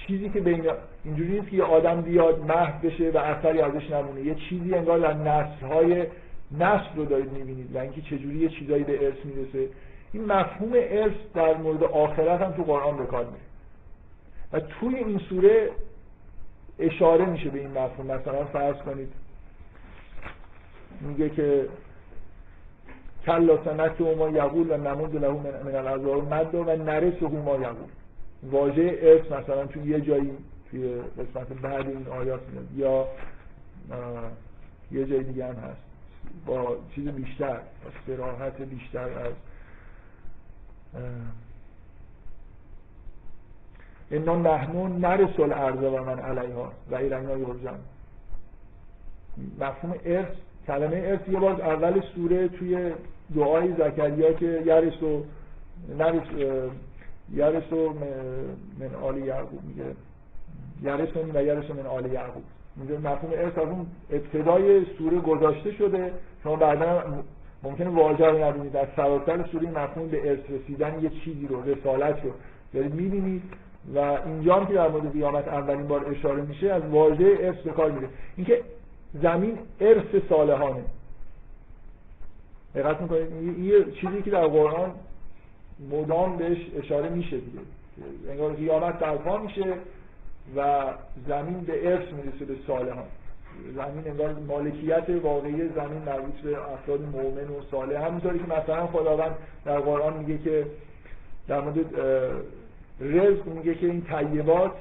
چیزی که بین اینجوری نیست که یه آدم بیاد محو بشه و اثری ازش نمونه. یه چیزی انگار در نسل‌های نسل رو دارید می‌بینید. و اینکه چجوری یه چیزایی به ارث می‌رسه. این مفهوم ارث در مورد آخرت هم تو قرآن به کار و توی این سوره اشاره میشه به این مفهوم. مثلا فرض کنید میگه که کلا سنت و ما یقول و نمود له من العذاب مد و نرس ما یقول. واژه ارث مثلا توی یه جایی توی قسمت بعد این آیات میاد. یا یه جای دیگه هم هست. با چیز بیشتر استراحت بیشتر از انا نحنو نرس الارض و من علیها و ایرنا یرجم مفهوم ارث کلمه ارث یه بار اول سوره توی دعای زکریا که یرس و نرس یرس و من آل یعقوب میگه. یرس و یرس من آل یعقوب. میگه مفهوم ارث از اون ابتدای سوره گذاشته شده. شما بعدا ممکنه واژه رو نبینید. در سراسر سوره مفهوم به ارث رسیدن یه چیزی رو رسالت رو. دارید می‌بینید و اینجا هم که در مورد قیامت اولین بار اشاره میشه از واژه ارث به کار میره. اینکه زمین ارث صالحانه. دقت می‌کنید؟ یه چیزی که در قرآن مدام بهش اشاره میشه دیگه. انگار قیامت برپا میشه و زمین به ارث می‌رسه به صالحان. زمین انگار مالکیت واقعی زمین مربوط به افراد مؤمن و صالح. همونطوری که مثلا خداوند در قرآن میگه که در مورد رزق میگه که این طیبات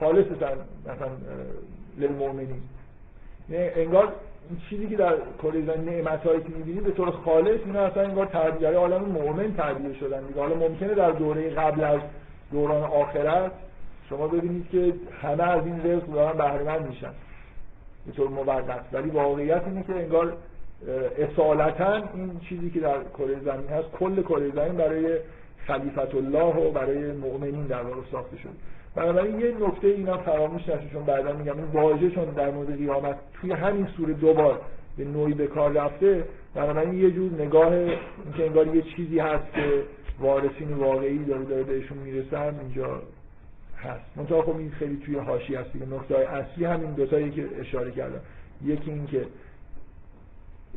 خالص مثلا للمؤمنین. انگار این چیزی که در کره زمین نعمت هایی که می‌بینید به طور خالص اینا اصلا انگار تربیه عالم مؤمن تربیه شدن دیگه. حالا ممکنه در دوره قبل از دوران آخرت شما ببینید که همه از این رزق دارن بهره میشن به طور موقت ولی واقعیت اینه که انگار اصالتا این چیزی که در کره زمین هست کل کره زمین برای خلیفت الله و برای مؤمنین در واقع ساخته شده بنابراین یه نکته اینا فراموش نشه چون بعدا میگم این واژه چون در مورد قیامت توی همین سوره دوبار به نوعی به کار رفته. بنابراین یه جور نگاه اینکه انگار یه چیزی هست که وارثین واقعی داره داره بهشون می‌رسه هم اینجا هست. منتها خب این خیلی توی هاشی هست دیگه. نکته اصلی همین دو که اشاره کردم. یکی اینکه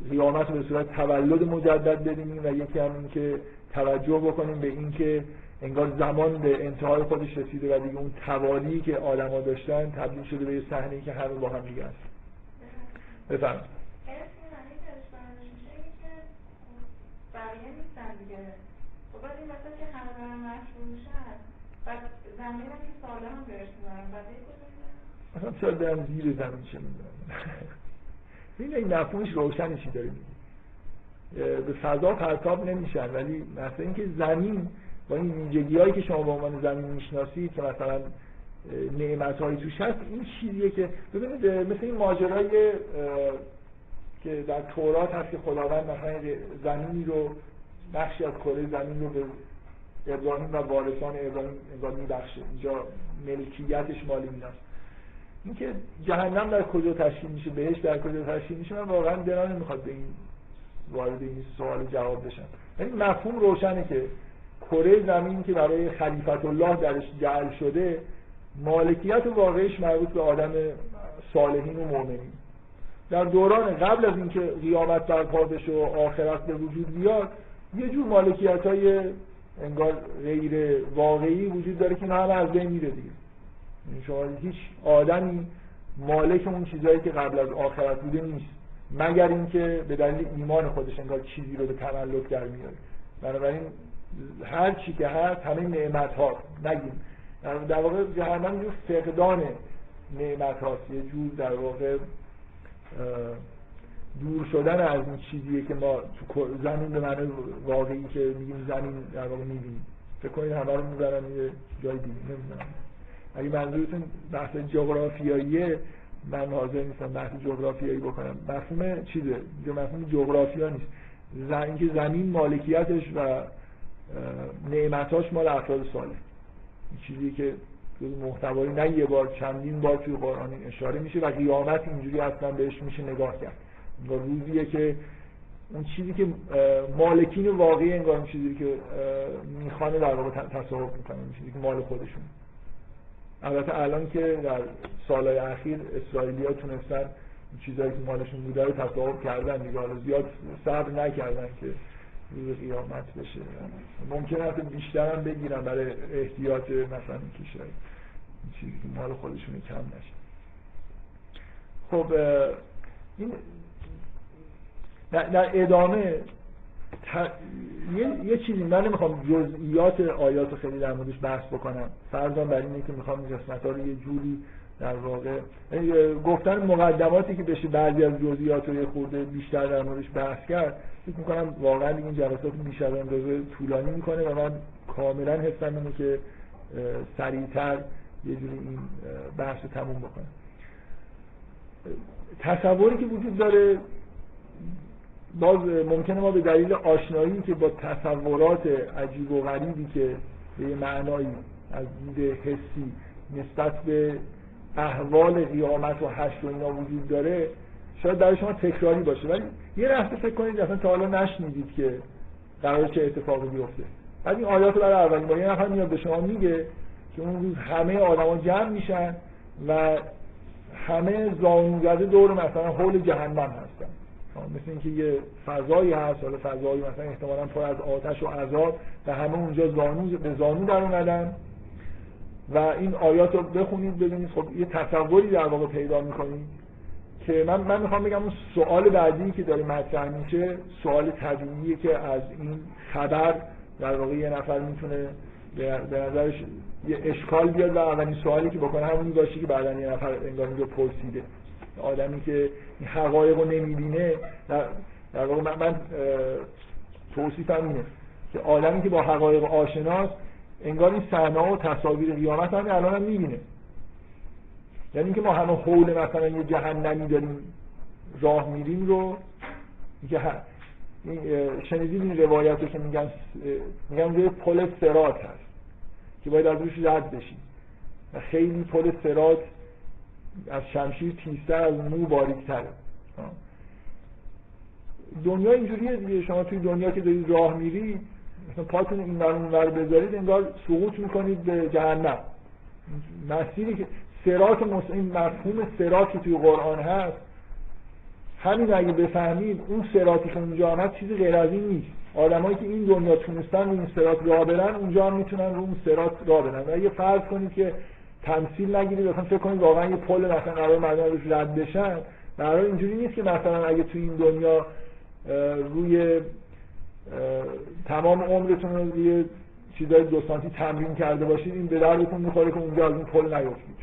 قیامت به صورت تولد مجدد ببینیم و یکی هم اینکه توجه بکنیم به اینکه انگار زمان به انتهای خودش رسیده و دیگه اون توالی که آدما داشتن تبدیل شده به یه صحنه که همه با هم دیگه هست بفرمایید. که که اصلا شاید برم زیر زمین چه می‌دونم <laughs> این این مفهومش روشنی چی داره به فضا پرتاب نمیشن ولی مثلا اینکه زمین با این ویژگی هایی که شما به عنوان زمین می‌شناسید که مثلا نعمت هایی توش هست این چیزیه که ببینید مثل این ماجرای که در تورات هست که خداوند مثلا زمینی رو بخشی از کره زمین رو به ابراهیم و وارثان ابراهیم انگار میبخشه اینجا ملکیتش مال ایناست اینکه جهنم در کجا تشکیل میشه بهش در کجا تشکیل میشه من واقعا دلم نمی‌خواد به این وارد این سوال جواب بشم. یعنی مفهوم روشنه که کره زمین که برای خلیفت الله درش جعل شده مالکیت واقعیش مربوط به آدم صالحین و مؤمنین. در دوران قبل از اینکه قیامت برپا بشه و آخرت به وجود بیاد یه جور مالکیت های انگار غیر واقعی وجود داره که همه از بین میره دیگه. شما هیچ آدمی مالک اون چیزهایی که قبل از آخرت بوده نیست. مگر اینکه به دلیل ایمان خودش انگار چیزی رو به تملک در میاره. بنابراین هر چی که هست همه نعمت ها نگیم. در واقع جهنم یه فقدان نعمت هاست یه جور در واقع دور شدن از این چیزیه که ما تو زمین به معنی واقعی که میگیم زمین در واقع می‌بینیم. فکر کنید همه رو می‌برن یه جای دیگه. نمی‌دونم. اگه منظورتون بحث جغرافیاییه من حاضر نیستم بحث جغرافیایی بکنم. مفهوم چیزه؟ مفهوم جغرافیا نیست. اینکه زمین مالکیتش و نعمتاش مال افراد صالح چیزی که محتوایی نه یه بار چندین بار توی قرآن اشاره میشه و قیامت اینجوری اصلا بهش میشه نگاه کرد. و روزیه که اون چیزی که مالکین واقعی انگار اون چیزی که می‌خوانه در واقع تصاحب می‌کنه چیزی که مال خودشون البته الان که در سالهای اخیر اسرائیلیا تونستن چیزایی که مالشون بوده رو تصاحب کردن دیگه. حالا زیاد صبر نکردن که روز قیامت بشه. ممکن است بیشتر هم بگیرن برای احتیاط مثلا کشور. چیزی که مال خودشون کم نشه. خب این در ادامه یه, یه چیزی من نمی‌خوام جزئیات آیات رو خیلی در موردش بحث بکنم. فرضاً بر اینه که می‌خوام این قسمت رو یه جوری در واقع گفتن مقدماتی که بشه بعضی از جزئیات رو یه خورده بیشتر در موردش بحث کرد فکر می‌کنم واقعا این جلسات بیشتر اندازه طولانی می‌کنه و من کاملا حسم اینه که سریعتر یه جوری این بحث رو تموم بکنم. تصوری که وجود داره باز ممکنه ما به دلیل آشنایی که با تصورات عجیب و غریبی که به یه معنایی از دید حسی نسبت به احوال قیامت و حشر و اینا وجود داره شاید برای شما تکراری باشه. ولی یه لحظه فکر کنید اصلا تا حالا نشنیدید که قرار چه اتفاقی بیفته. بعد این آیات برای اولین بار یه نفر میاد به شما میگه که اون روز همه آدما جمع میشن و همه زانو دور مثلا حول جهنم هستن. مثل اینکه یه فضایی هست حالا فضایی مثلا احتمالا پر از آتش و عذاب و همه اونجا زانو به زانو در اومدن. و این آیات رو بخونید ببینید خب یه تصوری در واقع پیدا می‌کنید که من من می‌خوام بگم اون سوال بعدی که داره مطرح میشه سوال طبیعیه که از این خبر در واقع یه نفر می‌تونه به نظرش یه اشکال بیاد و اولین سوالی که بکنه همونی باشه که بعدا یه نفر انگار پرسیده. آدمی که حقایق رو نمی‌بینه در, در واقع من, من توصیفم اینه که آدمی که با حقایق آشناست انگار این صحنه و تصاویر قیامت هم الان هم می‌بینه. یعنی اینکه ما همه حول مثلا یه جهنمی داریم راه میریم رو که شنیدید این روایت رو که میگن میگن یه پل سرات هست که باید از روش رد بشیم. و خیلی پل سرات از شمشیر تیزتر از مو باریکتره دنیا اینجوریه دیگه. شما توی دنیا که دارید راه میرید مثلا پاتون این ور اون بذارید انگار سقوط می‌کنید به جهنم. مسیری که سرات این مفهوم سرات که توی قرآن هست. همین اگه بفهمید اون سراتی که اونجا آمد چیزی غیر از این نیست. آدمایی که این دنیا تونستن این سرات راه برن اونجا هم می‌تونن رو اون سرات راه برن. و اگه فرض کنید که تمثیل نگیرید مثلا فکر کنید واقعا یه پل مثلا قرار مردم روش رد بشن. در اینجوری نیست که مثلا اگه تو این دنیا روی تمام عمرتون رو روی چیزای دو سانتی تمرین کرده باشید این به دردتون می‌خوره که اونجا از این پل نیفتید.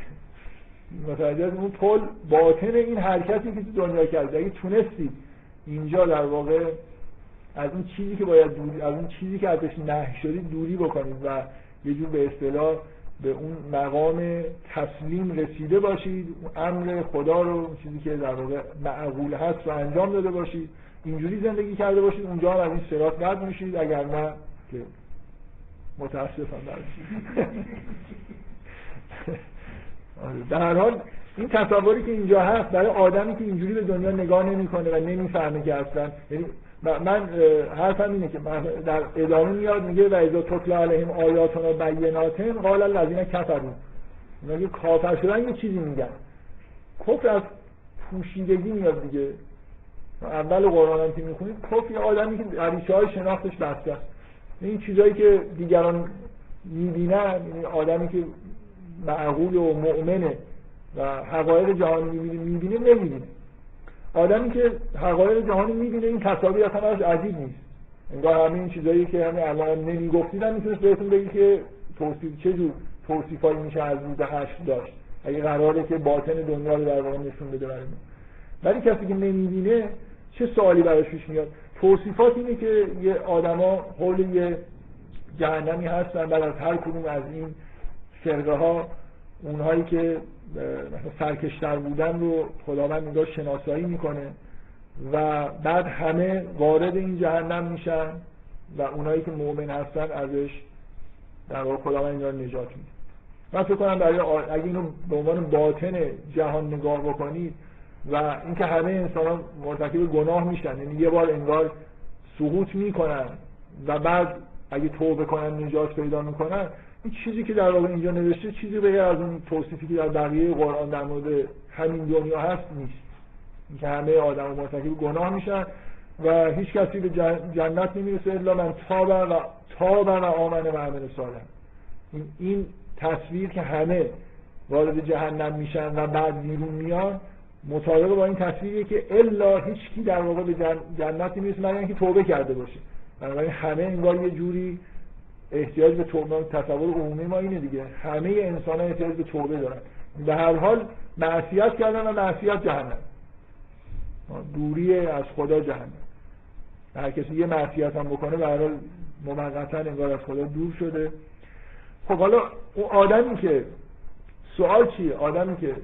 متوجه اون پل باطن این حرکتی که تو دنیا کرده اگه تونستید اینجا در واقع از اون چیزی که باید دوری از اون چیزی که ازش نهی شدید دوری بکنید و یه جور به اصطلاح به اون مقام تسلیم رسیده باشید امر خدا رو چیزی که در واقع معقول هست رو انجام داده باشید. اینجوری زندگی کرده باشید اونجا هم از این سرات رد میشید اگر نه که متاسفم <laughs> آره، در هر حال این تصوری که اینجا هست برای آدمی که اینجوری به دنیا نگاه نمی‌کنه و نمی‌فهمه که اصلا یعنی من حرفم اینه که در ادامه میاد میگه و اذا تطلع علیهم آیاتنا بیناتن قال الذین کفروا. میگه کافر شدن یه چیزی میگن. کفر از پوشیدگی میاد دیگه. اول قرآن هم که می‌خونید کفر یه آدمی که عریشه های شناختش بسته این چیزایی که دیگران می‌بینن یعنی آدمی که معقول و مؤمنه و حقایق جهانی می‌بینه می‌بینه نمی‌بینه. آدمی که حقایق جهانی می‌بینه این تصاویر اصلا از عجیب نیست. انگار همه این چیزایی که همین الان نمی‌گفتید هم می‌تونست بهتون بگی که توصیف چه جور توصیفایی میشه از روز هشت داشت. اگه قراره که باطن دنیا رو در واقع نشون بده برای ولی کسی که نمی‌بینه چه سوالی براش پیش میاد؟ توصیفات اینه که یه آدما حول یه جهنمی هستن بعد از هر کدوم از این فرقه ها اونهایی که مثلا سرکشتر بودن رو خداوند انگار شناسایی می‌کنه و بعد همه وارد این جهنم میشن و اونایی که مؤمن هستن ازش در واقع خداوند انگار نجات میده. من فکر کنم برای اگه اینو به عنوان باطن جهان نگاه بکنید و اینکه همه انسان ها مرتکب گناه میشن یعنی یه بار انگار سقوط می‌کنن و بعد اگه توبه کنن نجات پیدا می‌کنن این چیزی که در واقع اینجا نوشته چیزی به از اون توصیفی که در بقیه قرآن در مورد همین دنیا هست نیست. اینکه همه آدم مرتکب گناه میشن و هیچ کسی به جنت نمی‌رسه الا من تاب و تاب و آمن و عمل صالح. این, این تصویر که همه وارد جهنم میشن و بعد بیرون میان مطابق با این تصویریه که الا هیچ کی در واقع به جنت نمی‌رسه مگر اینکه توبه کرده باشه. بنابراین همه انگار یه جوری احتیاج به توبه تصور عمومی ما اینه دیگه. همه انسان احتیاج به توبه دارن. به هر حال معصیت کردن و معصیت جهنم. دوری از خدا جهنم. هر کسی یه معصیت هم بکنه به هر حال موقتا انگار از خدا دور شده. خب حالا اون آدمی که سوال چیه؟ آدمی که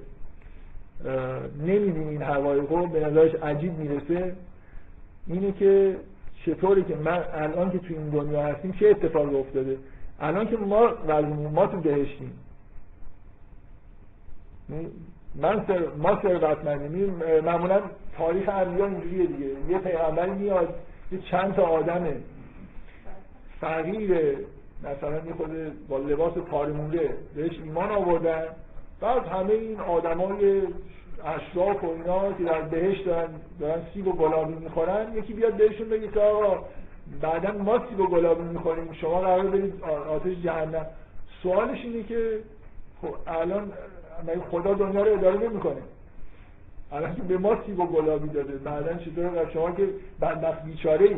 نمیدین این حقایق رو به نظرش عجیب می‌رسه اینه که چطوری که من الان که تو این دنیا هستیم چه اتفاقی افتاده؟ الان که ما ما تو بهشتیم. من سر ما ثروتمندیم. معمولا تاریخ انبیا اینجوریه دیگه. یه پیغمبر میاد یه چند تا آدم فقیر مثلا یه خود با لباس پارموله. بهش ایمان آوردن. بعد همه این آدمای اشراف و اینا که در بهشت دارن, دارن سیب و گلابی می‌خورن یکی بیاد بهشون بگه که آقا بعدا ما سیب و گلابی می‌خوریم شما قرار برید آتش جهنم. سوالش اینه که خب الان خدا دنیا رو اداره نمی‌کنه؟ الان که به ما سیب و گلابی داده بعدا چطور شما که بدبخت بیچاره ای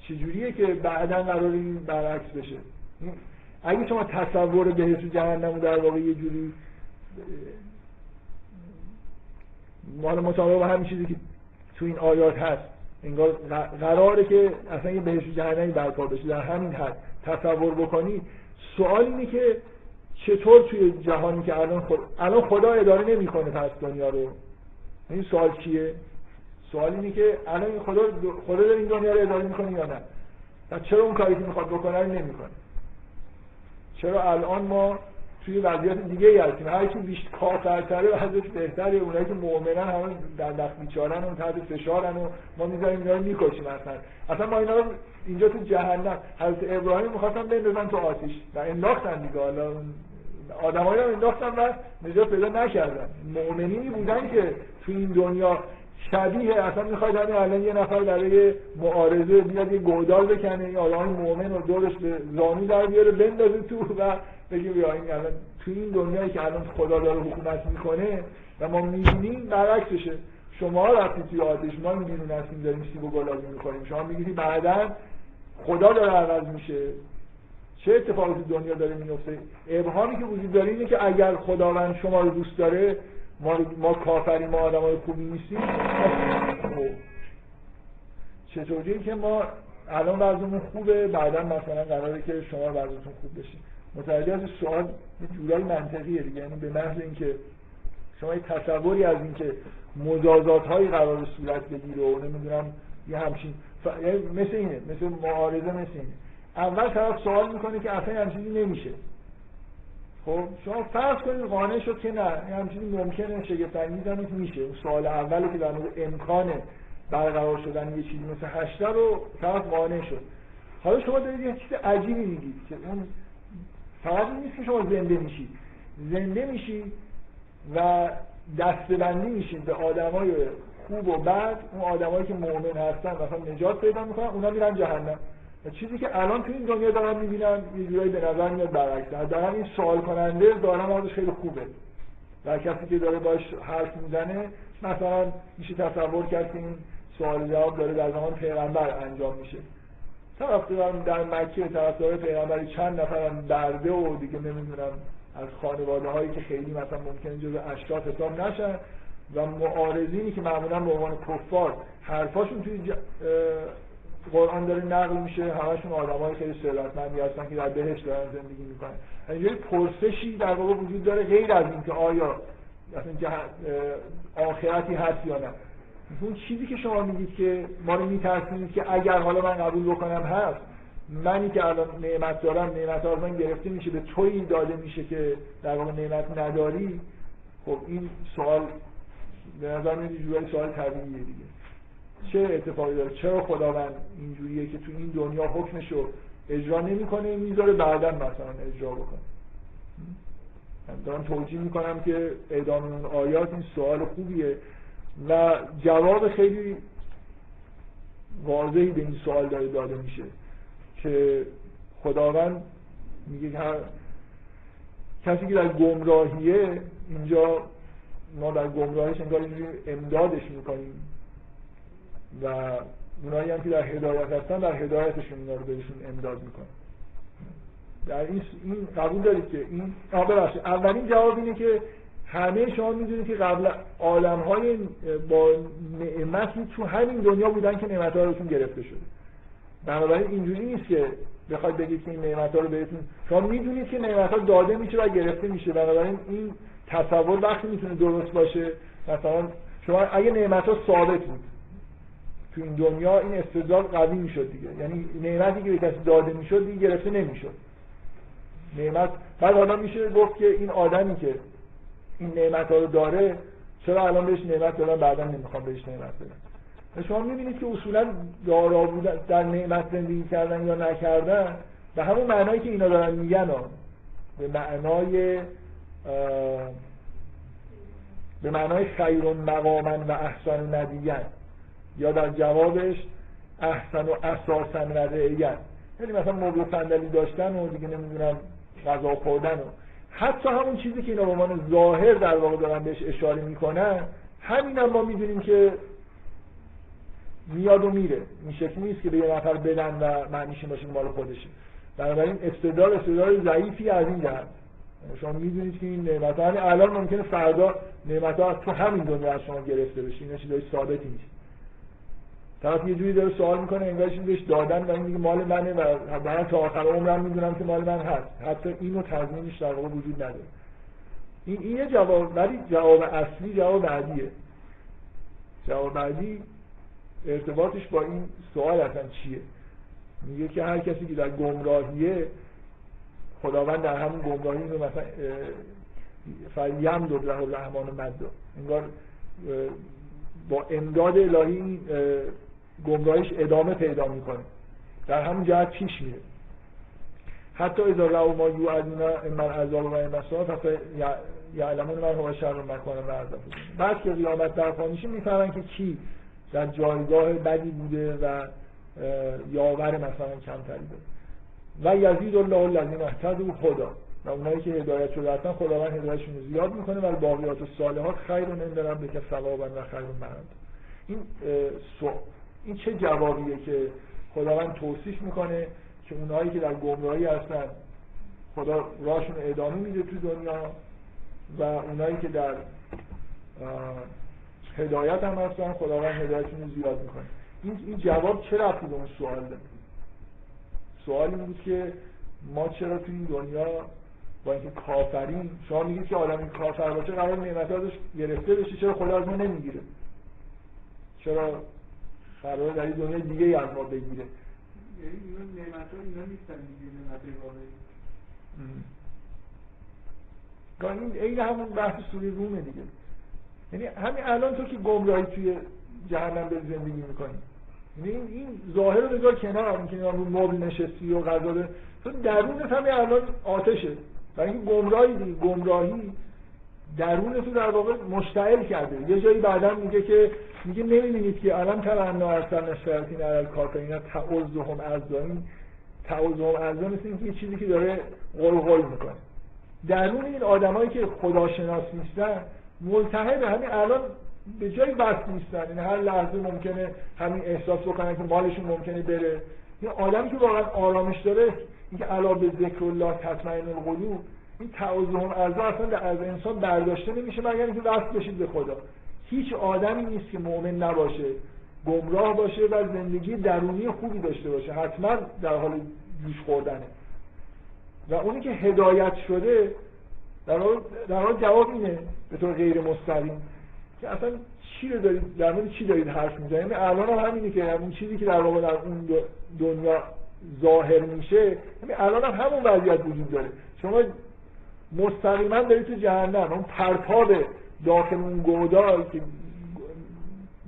چجوریه که بعدا قرار این برعکس بشه؟ اگه شما تصور بهشت و جهنم در واقع یه جوری مال مطابق همین چیزی که تو این آیات هست. انگار قراره که اصلا یه بهشت جهنمی برپا بشه. در همین حد تصور بکنی سوال اینه که چطور توی جهانی که الان خود... الان خدا اداره نمی‌کنه پس دنیا رو. این سوال چیه سوال اینه که الان خدا خدا داره این دنیا رو اداره می‌کنه یا نه؟ و چرا اون کاری که می‌خواد بکنه رو نمی‌کنه؟ چرا الان ما توی وضعیت دیگه ای هستیم هر کی بیشتر کافرتره وضعیت بهتره اونایی که مؤمنن همه در دست بیچارن و تحت فشارن و ما می‌ذاریم اینا رو می‌کشیم اصلا. اصلا ما اینا رو اینجا تو جهنم. حضرت ابراهیم می‌خواستن بندازن تو آتیش و انداختن دیگه. حالا آدمایی رو انداختن و نجات پیدا نکردن. مؤمنینی بودن که تو این دنیا شبیه اصلا می‌خواید همین الان یه نفر برای معارضه بیاد یه گودال بکنه. این آدم مؤمن رو دورش به زانی در بیاره بندازه تو و بگیم بیا این الان تو این دنیایی که الان خدا داره حکومت می‌کنه و ما می‌بینیم برعکسشه. شما رفتی توی آتش ما این بیرون هستیم داریم سیب و گلابی می‌کنیم شما میگید بعدا خدا داره عوض میشه. چه اتفاقی تو دنیا داره میفته ابهامی که وجود داره اینه که اگر خداوند شما رو دوست داره ما ما کافری ما آدمای خوبی نیستیم. خب. چطوری که ما الان وضعمون خوبه بعدا مثلا قراره که شما وضعتون خوب بشین متوجه از سوال یه جورایی منطقیه دیگه یعنی به محض اینکه شما یه تصوری از اینکه مجازات هایی قرار صورت بگیره و نمی‌دونم یه همچین ف... یعنی مثل اینه مثل معارضه مثل اینه. اول طرف سوال می‌کنه که اصلا همچین چیزی نمیشه. خب شما فرض کنید قانع شد که نه همچین ممکنه شگفت انگیز هم میشه. سوال اولی که در مورد امکان برقرار شدن یه چیزی مثل هشته رو طرف قانع شد. حالا شما دارید یه چیز عجیبی میگید که اون فقط نیست که شما زنده میشید. زنده میشید و دستبندی میشید به آدمای خوب و بد اون آدمایی که مؤمن هستن مثلا نجات پیدا می‌کنن اونا میرن جهنم. و چیزی که الان تو این دنیا دارم می‌بینم یه جورایی به نظر میاد برعکس. دارم این سوال کننده دارم ازش خیلی خوبه. و کسی که داره باش حرف می‌زنه مثلا میشه تصور کرد که این سوال جواب داره در زمان پیغمبر انجام میشه. طرفدار در مکه طرفدار پیغمبری چند نفرم برده و دیگه نمی‌دونم از خانواده هایی که خیلی مثلا ممکنه جز اشراف حساب نشن و معارضینی که معمولا به عنوان کفار حرفاشون توی قرآن داره نقل میشه همشون های خیلی ثروتمندی هستن که در بهشت دارن زندگی می‌کنن. اینجوری پرسشی در واقع وجود داره غیر از اینکه آیا اصلا آخرتی هست یا نه. اون چیزی که شما میگید که ما رو میترسونید که اگر حالا من قبول بکنم هست منی که الان نعمت دارم نعمت از من گرفته میشه به تویی داده میشه که در واقع نعمت نداری؟ خب این سوال به نظر میاد سوال طبیعیه دیگه. چه اتفاقی داره؟ چرا خداوند اینجوریه که تو این دنیا حکمشو اجرا نمی‌کنه می‌ذاره بعدا مثلا اجرا بکنه؟ من دارم توجیه می‌کنم که اعدام اون آیات این سوال خوبیه. و جواب خیلی واضحی به این سوال داره داده میشه که خداوند میگه که کسی که در گمراهیه اینجا ما در گمراهیش انگار اینجوری امدادش می‌کنیم و اونایی هم که در هدایت هستن در هدایتشون اینا رو بهشون امداد می‌کنیم در این این قبول دارید که این اولین جواب اینه که همه شما می‌دونید که قبل عالم های با نعمتی تو همین دنیا بودن که نعمت ها گرفته شده. بنابراین اینجوری نیست که بخواید بگید که این نعمت ها رو بهتون شما می‌دونید که نعمت ها داده میشه و گرفته میشه. بنابراین این تصور وقتی می‌تونه درست باشه. مثلا شما اگه نعمت ها ثابت بود تو این دنیا این استدلال قوی می‌شد دیگه. یعنی نعمتی که به کسی داده می‌شد دیگه گرفته نمی‌شد. نعمت بعد حالا میشه گفت که این آدمی که این نعمت ها رو داره چرا الان بهش نعمت دادن؟ بعدا نمی‌خوام بهش نعمت بدم. شما می‌بینید که اصولا دارا بودن در نعمت زندگی کردن یا نکردن به همون معنایی که اینا دارن میگن به معنای به معنای خیر مقامن و احسان ندیگن یا در جوابش احسن و اساسا و رعیت. یعنی مثلا موضوع صندلی داشتن و دیگه نمی‌دونم غذا خوردن و حتی همون چیزی که اینا به عنوان ظاهر در واقع دارن بهش اشاره می‌کنن همین هم ما می‌دونیم که میاد و میره. این شکلی نیست که به یه نفر بدن و معنیش باشه مال خودشه. بنابراین استدلال استدلال ضعیفی از این جهت شما می‌دونید که این نعمت ها الان ممکنه فردا نعمت ها تو همین دنیا از شما گرفته بشه. این چیزای ثابتی نیست. طرف یه جوری داره سوال می‌کنه انگار بهش دادن و این میگه مال منه و من تا آخر عمرم می‌دونم که مال من هست. حتی اینو تضمینش در واقع وجود نداره. این این یه جواب ولی جواب اصلی جواب بعدیه. جواب بعدی ارتباطش با این سوال اصلا چیه؟ میگه که هر کسی که در گمراهیه خداوند در همون گمراهی رو مثلا فیم دو له الرحمن مد انگار با امداد الهی گمراهیش ادامه پیدا می‌کنه. در همون جهت پیش میره. حتی اذا رو ما یوعدون من عذاب و اما پس یعلمون من هو شر مکان و عذاب. بعد که قیامت برپا میشه می‌فهمن که کی در جایگاه بدی بوده و یاور مثلا کمتری داره. و یزید الله الذین اهتدوا خدا. و اونایی که هدایت شده هستن خداوند هدایتشون رو زیاد می‌کنه و باقیات الصالحات خیر عند ربک ثوابا و خیر مرد این این چه جوابیه که خداوند توصیف می‌کنه که اونایی که در گمراهی هستن خدا راشون ادامه میده تو دنیا و اونایی که در هدایت هم هستن خداوند هدایتشون رو زیاد می‌کنه. این این جواب چه رفتی به اون سوال داره سوال این بود که ما چرا تو این دنیا با اینکه کافرین شما میگید که آدمی کافر باشه قرار نعمت ازش گرفته بشه چرا خدا از ما نمی‌گیره؟ چرا در این دنیا دیگه از ما بگیره. یعنی اینا نعمت ها اینا نیستن دیگه نعمت واقعی این عین همون بحث سوری رومه دیگه. یعنی همین الان تو که گمراهی توی جهنم به زندگی می‌کنی. یعنی این این ظاهر رو بذار کنار اینکه رو مبل نشستی و غذا ده تو درونت همین الان آتشه. و این گمراهی دیگه گمراهی درون تو در واقع مشتعل کرده. یه جایی بعدا میگه که میگه نمی‌بینید که الان تمنا اصلا نشترتین علال کافرین تعوزهم ازدانی تعوزهم ازدان مثل اینکه یه چیزی که داره قلقل می‌کنه. درون این آدمایی که خداشناس نیستن ملتهب همین الان به جای بس نیستن. این یعنی هر لحظه ممکنه همین احساس بکنن که مالشون ممکنه بره. یه آدمی که واقعا آرامش داره اینکه علا به ذکر الله تطمئن القلوب این تعاظم ارزا اصلا از انسان برداشته نمیشه مگر اینکه وصل بشید به خدا. هیچ آدمی نیست که مؤمن نباشه گمراه باشه و زندگی درونی خوبی داشته باشه. حتما در حال جوش خوردنه. و اونی که هدایت شده در حال, در حال جواب اینه به طور غیر مستقیم که اصلا چی رو دارید در مورد چی دارید حرف می‌زنید؟ یعنی الان هم همینه که اون چیزی که در واقع در اون دنیا ظاهر میشه یعنی الان هم همون وضعیت وجود داره. شما مستقیما دارید تو جهنم. اون پرتاب داخل اون گودال که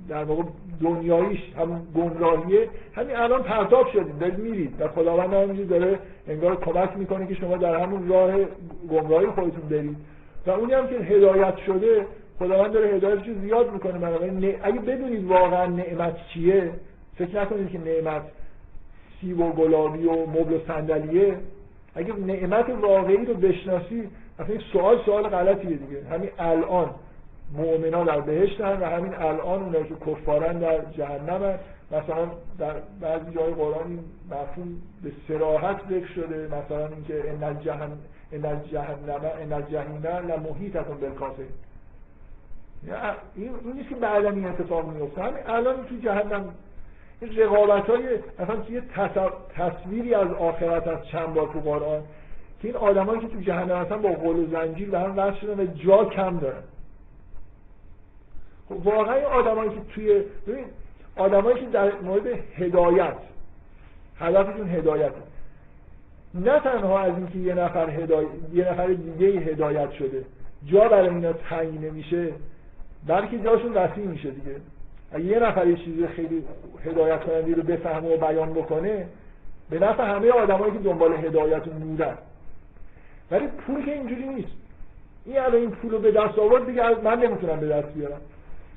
در واقع دنیاییش هم گمراهیه همین الان پرتاب شدید دارید میرید و خداوند همینجور داره انگار کمک می‌کنه که شما در همون راه گمراهی خودتون برید. و اونی هم که هدایت شده خداوند داره هدایتش رو زیاد می‌کنه. بنابراین اگه بدونید واقعا نعمت چیه فکر نکنید که نعمت سیب و گلابی و مبل و صندلیه. اگه نعمت واقعی رو بشناسی اصلا این سوال سوال غلطیه دیگه. همین الان مؤمنا در بهشتن و همین الان اونایی که کفارن در جهنم مثلا در بعضی جای قرآن این مفهوم به سراحت ذکر شده. مثلا اینکه ان الجهنم ان الجهنم ان الجحیم لمحیطة بالکافرین این این نیست که بعدا این اتفاق میفته. همین الان تو جهنم این رقابت های مثلا یه تصویری از آخرت از چند بار تو قرآن که این آدمایی که تو جهنم هستن با قول و زنجیر به هم وصل شدن و جا کم دارن. خب واقعا آدمایی که توی ببین آدمایی که در مورد هدایت هدفشون هدایت. نه تنها از اینکه یه نفر هدایت یه نفر دیگه هدایت شده جا برای اینا تنگ نمیشه بلکه جاشون وسیع میشه دیگه. اگه یه نفر یه چیزی خیلی هدایت کنندی رو بفهمه و بیان بکنه به نفع همه آدمایی که دنبال هدایت و نورن ولی پول که اینجوری نیست. این الان این پول رو به دست آورد دیگه من نمی‌تونم به دست بیارم.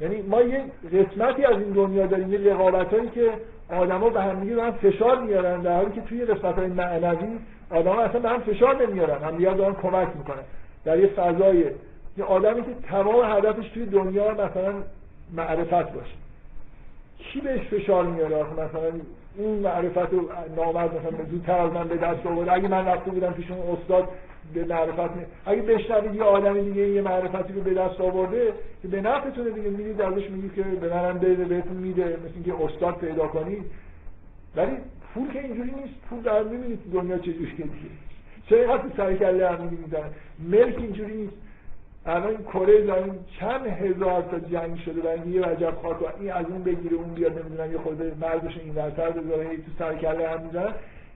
یعنی ما یه قسمتی از این دنیا داریم یه رقابت هایی که آدما به هم دیگه فشار میارن در حالی که توی قسمت های معنوی آدما اصلا به هم فشار نمیارن هم دیگه دارن کمک می‌کنن. در یه فضای یه آدمی که تمام هدفش توی دنیا مثلا معرفت باشه. کی بهش فشار میاره؟ آخه مثلا این معرفت رو نامرد مثلا زودتر از من به دست آورد اگه من رفته بودم پیش اون استاد به معرفت می... اگه بشنوید یه آدم دیگه یه معرفتی رو به دست آورده که به نفعتونه دیگه میرید ازش میگید که به منم بده بهتون میده مثل اینکه استاد پیدا کنید ولی پول که اینجوری نیست. پول در می‌بینید دنیا چجوریه دیگه چه اینقدر سر کله هم ملک اینجوری نیست. الان کره زمین چند هزار تا جنگ شده و اینکه یه وجب خاک این از اون بگیره اون بیاد نمی‌دونم یه خورده مردش این ورتر بذاره تو سر کله هم می‌زنن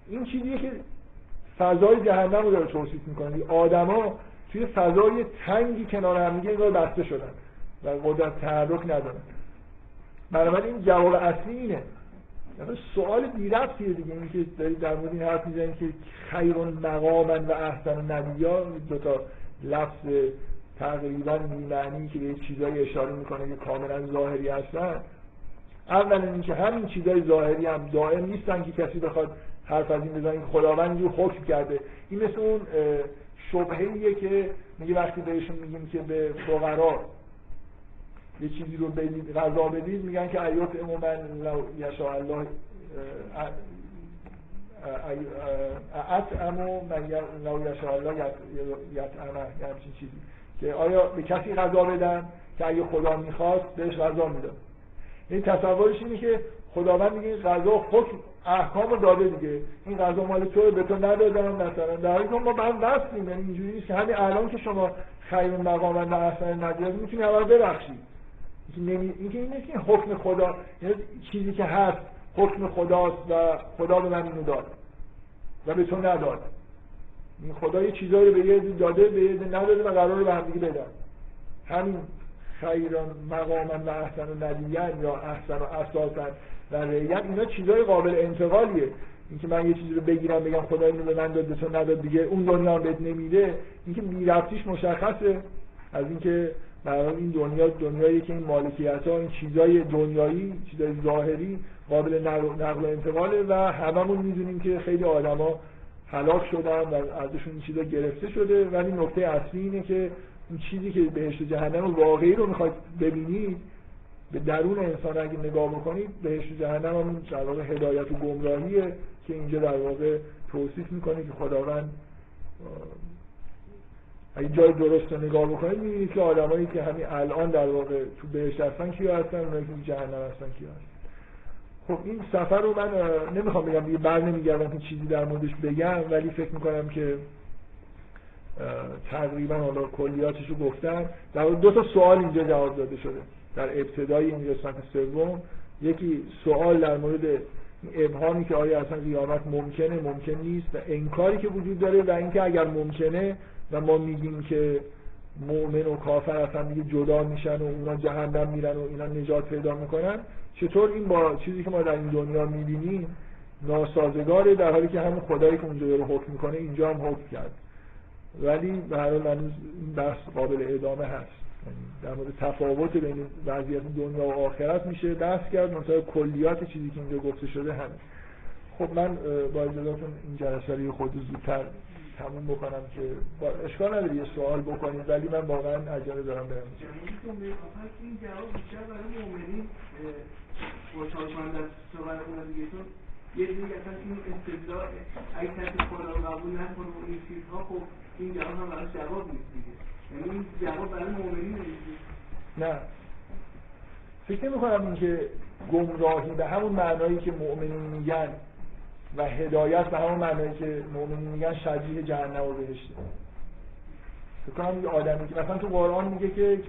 این چیزیه که فضای جهنم رو داره توصیف می‌کنه. آدما توی فضای تنگی کنار هم دیگه بسته شدن و قدرت تحرک ندارن. بنابراین این جواب اصلی اینه. یعنی سوال بیربطیه دیگه. این که دارید در مورد این حرف می‌زنید که خیر مقاما و احسن نبیا دو تا لفظ تقریبا بی‌معنی که به چیزایی اشاره می‌کنه که کاملا ظاهری هستن اولا اینکه همین چیزای ظاهری هم دائم نیستن که کسی بخواد حرف از این بزنه خداوند اینجور حکم کرده این مثل اون شبهیه که میگه وقتی بهشون میگیم که به فقرا یه چیزی رو بدید غذا بدید میگن که ایات من لو یشاء الله اطعمو من لو یشاء الله یطعمه یه همچین چیزی که آیا به کسی غذا بدن که اگه خدا می‌خواست بهش غذا می‌داد؟ این تصورش اینه که خداوند میگه این غذا حکم احکام داده دیگه. این غذا مال تو به تو ندادم مثلا در حالی که ما هم بستیم یعنی اینجوری نیست که همین الان که شما خیر مقام و احسن ندید می‌تونی اول ببخشید اینکه این نیست که حکم خدا یعنی چیزی که هست حکم خداست و خدا به من اینو داد و به تو نداد. خدا یه چیزایی رو به یه داده به یه نداده و قرار به هم بدن. همین خیران مقاما و احسن و یا احسن و اساسا و ریت اینا چیزای قابل انتقالیه. اینکه من یه چیزی رو بگیرم بگم خدا اینو به من داد به تو نداد دیگه اون دنیا بهت نمیده. اینکه بیرفتیش مشخصه. از اینکه برای این دنیا دنیایی که این مالکیت ها این چیزای دنیایی چیزای ظاهری قابل نقل و انتقاله و هممون می‌دونیم که خیلی آدما هلاک شدن و ازشون این چیزا گرفته شده. ولی نکته اصلی اینه که این چیزی که بهشت جهنم واقعی رو می‌خواید ببینید به درون انسان اگه نگاه بکنید بهشت جهنم هم در هدایت و گمراهیه که اینجا در واقع توصیف می‌کنه که خداوند اگه جای درست رو نگاه بکنید می‌بینید که آدمایی که همین الان در واقع تو بهشت هستن کیا هستن؟ اونایی که جهنم هستن کیا هستن؟ خب این سفر رو من نمی‌خوام بگم دیگه بر نمیگردم که چیزی در موردش بگم ولی فکر می‌کنم که تقریبا حالا کلیاتش رو گفتم. در دو تا سوال اینجا جواب داده شده. در ابتدای این قسمت سوم یکی سوال در مورد ابهامی که آیا اصلا قیامت ممکنه ممکن نیست و انکاری که وجود داره و اینکه اگر ممکنه و ما میگیم که مؤمن و کافر اصلا دیگه جدا میشن و اونا جهنم میرن و اینا نجات پیدا می‌کنن. چطور این با چیزی که ما در این دنیا می‌بینیم ناسازگاره در حالی که همون خدایی که اونجا رو حکم می‌کنه اینجا هم حکم کرد. ولی هر حال این بحث قابل ادامه هست. یعنی در مورد تفاوت بین وضعیت دنیا و آخرت میشه بحث کرد. منتها کلیات چیزی که اینجا گفته شده همین. خب من با اجازهتون این جلسه رو خود زودتر تموم بکنم که با اشکال نداری یه سوال بکنید ولی من واقعا عجله دارم برم. این جواب بیشتر برای مؤمنین خوشحال از صحبت دیگه یه جوری اصلا این استدلال اگه کسی خدا رو قبول نکنه و این چیزها خب این جواب هم براش جواب نیست دیگه. یعنی این جواب برای مؤمنین نیست نه. فکر نمی کنم اینکه گمراهی به همون معنایی که مؤمنین میگن و هدایت به همون معنایی که مؤمنین میگن شبیه جهنم و بهشته. فکر کنم یه آدمی که مثلا تو قرآن میگه که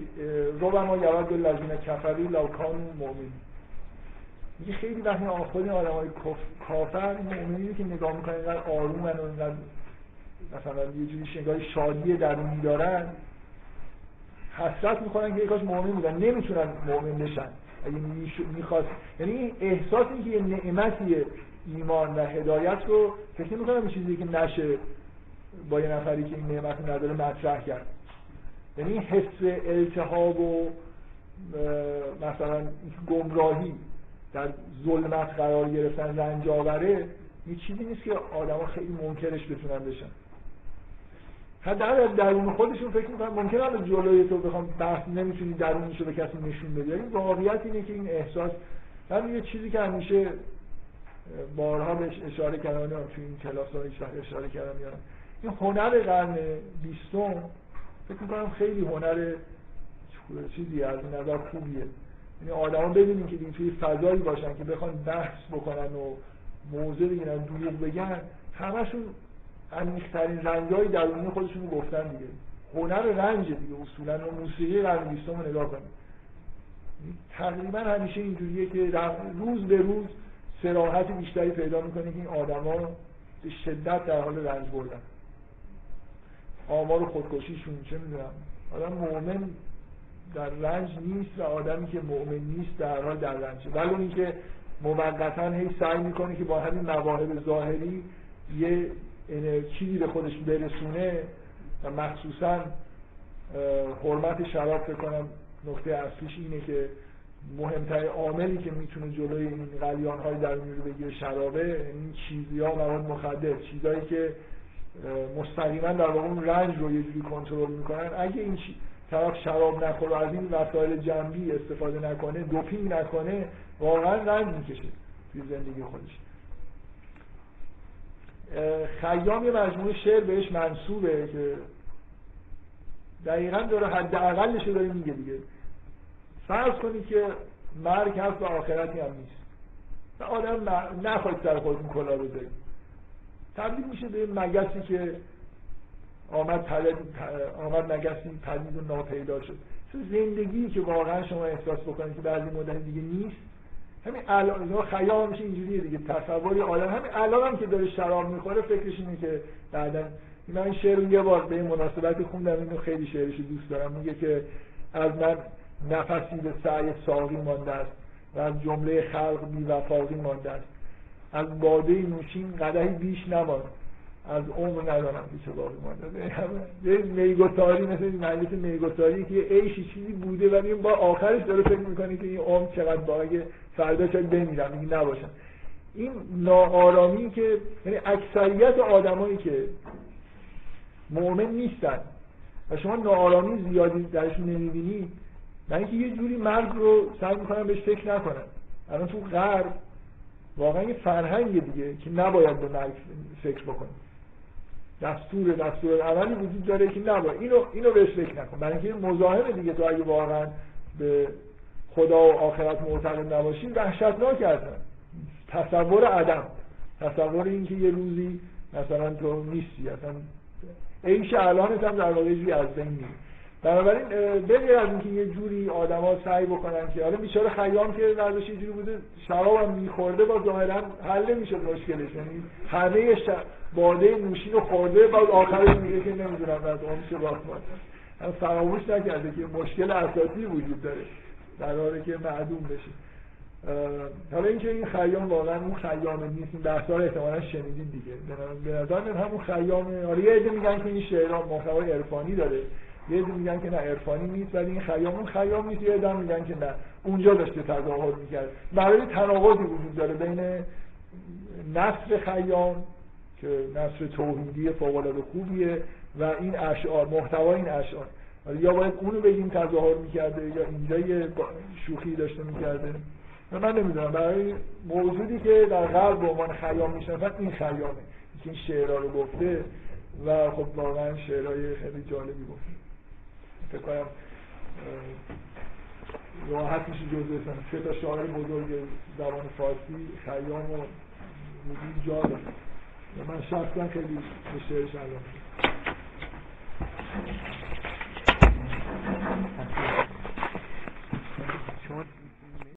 ربما یود الذین کفروا لو کانوا مؤمنین. میگه خیلی وقتی خود این آدم های کافر مؤمنینی که نگاه می‌کنن اینقدر آرومن و اینقدر مثلا یه جوری شنگاه شادی درونی دارن حسرت می‌کنن که یکاش مؤمن بودن. نمی‌تونن مؤمن بشن. اگه می‌خواست یعنی احساس این که یه نعمتیه. ایمان و هدایت رو فکر می‌کنم چیزی که نشه با یه نفری که این نعمت نداره مطرح کرد. یعنی حس التهاب و مثلا گمراهی در ظلمت قرار گرفتن رنج آوره یه چیزی نیست که آدما خیلی منکرش بتونن بشن. حداقل از درون خودشون فکر می‌کنن ممکنه الان جلوی تو بخوام بحث نمی‌تونی درونشو به کسی نشون بدی این واقعیت اینه که این احساس من یه چیزی که همیشه بارها بهش اشاره کردم تو این کلاس اشاره کردم یا این هنر قرن بیستم فکر می‌کنم خیلی هنر چیزی از این نظر خوبیه. یعنی آدما ببینیم که توی فضایی باشن که بخوان بحث بکنن و موضع بگیرن دروغ بگن همشون عمیق‌ترین رنگای درونی خودشون رو گفتن دیگه. هنر رنج دیگه اصولا و موسیقی قرن بیستم رو نگاه کنید. تقریبا همیشه اینجوریه که روز به روز سراحت بیشتری پیدا می‌کنه که این آدما به شدت در حال رنج بردن. آمار خودکشیشون چه می‌دونم. آدم مؤمن در رنج نیست و آدمی که مؤمن نیست در حال در رنج ولی اون که موقتا هی سعی می‌کنه که با همین مواهب ظاهری یه چیزی به خودش برسونه و مخصوصا حرمت شراب فکر کنم نقطه اصلیش اینه که مهمترین عاملی که می‌تونه جلوی این قلیان های درونی رو بگیره شرابه این چیزی ها مواد مخدر چیزهایی که مستقیما در واقع اون رنج رو یه جوری کنترل می‌کنن. اگه این طرف شراب نخوره از این وسایل جنبی استفاده نکنه دوپینگ نکنه واقعا رنج می‌کشه توی زندگی خودش. خیام یه مجموعه شعر بهش منصوبه که دقیقا داره حد اقلش داره میگه دیگه. فرض کنید که مرگ هست و آخرتی هم نیست. و آدم نخواهید سر خودتون کلا بذارید. تبدیل میشه به مگسی که آمد پدید آمد مگسی پدید و ناپیدا شد. زندگی که واقعا شما احساس بکنید که بعضی مدت دیگه نیست. همین الان خیال میشه اینجوریه دیگه. تصوری آدم همین الان هم که داره شراب می‌خوره فکرش اینه که بعدا من این شعر یه بار به مناسبت خوندم اینو خیلی شعرش دوست دارم. میگه که از من نفسی به سعی ساقی مانده است و از جمله خلق بی وفاقی مانده است. از باده نوشین قدهی بیش نماند. از عمر ندارم چه باقی مانده. یه میگوتاری مثل این مجلس میگوتاری که یه عیشی چیزی بوده ولی با آخرش داره فکر می‌کنه که این عمر چقدر باقی. فردا شاید بمیرم؟ میگه نباشم. این ناآرامی که یعنی اکثریت آدمایی که مؤمن نیستن و شما ناآرامی زیادی درشون نمی‌بینید من اینکه یه جوری مرگ رو سعی می‌کنم بهش فکر نکنم الان تو غرب واقعا یه فرهنگ دیگه که نباید به مرگ فکر بکنیم دستور دستور اولی وجود داره که نباید. اینو اینو بهش فکر نکن. برای اینکه مزاحم دیگه تو اگه واقعا به خدا و آخرت معتقد نباشی وحشتناک هستن. تصور عدم. تصور اینکه یه روزی مثلا تو نیستی. اصلا عیش الانت هم در واقع از بین میره. بنابراین بغیر از اینکه یه جوری آدما سعی بکنن که حالا بیچاره خیام که ورزش یه جوری بوده شراب هم میخورده با ظاهرا حل نمیشه مشکلش. یعنی همه باده نوشین رو خورده بعد آخرش میگه که نمی‌دونم از اون چه هم فراموش نکرده که مشکل اساسی وجود داره در حالی که معدوم بشه. حالا اینکه این خیام واقعا اون خیامه نیست این بحثا رو احتمالاً شنیدید دیگه. به همون خیامه حالا یه عده میگن که این شعرها محتوای عرفانی داره. یه عده میگن که نه عرفانی نیست ولی این خیام اون خیام نیست. یه عده میگن که نه اونجا داشته تظاهر می‌کرد. برای تناقضی وجود داره بین نصر خیام که نصر توحیدی فوق العاده خوبیه و این اشعار محتوای این اشعار. یا باید اونو بگیم تظاهر می‌کرده یا اینجا یه شوخی داشته می‌کرده. من نمی‌دونم. برای موجودی که در غرب به عنوان خیام می‌شناسن این خیامه که این شعرها رو گفته و خب واقعا شعرهای خیلی جالبی گفته. کنم راحت میشه جزء سه تا شاعر بزرگ زبان فارسی خیام و میگی جا من شخصا خیلی به شعرش علاقه شما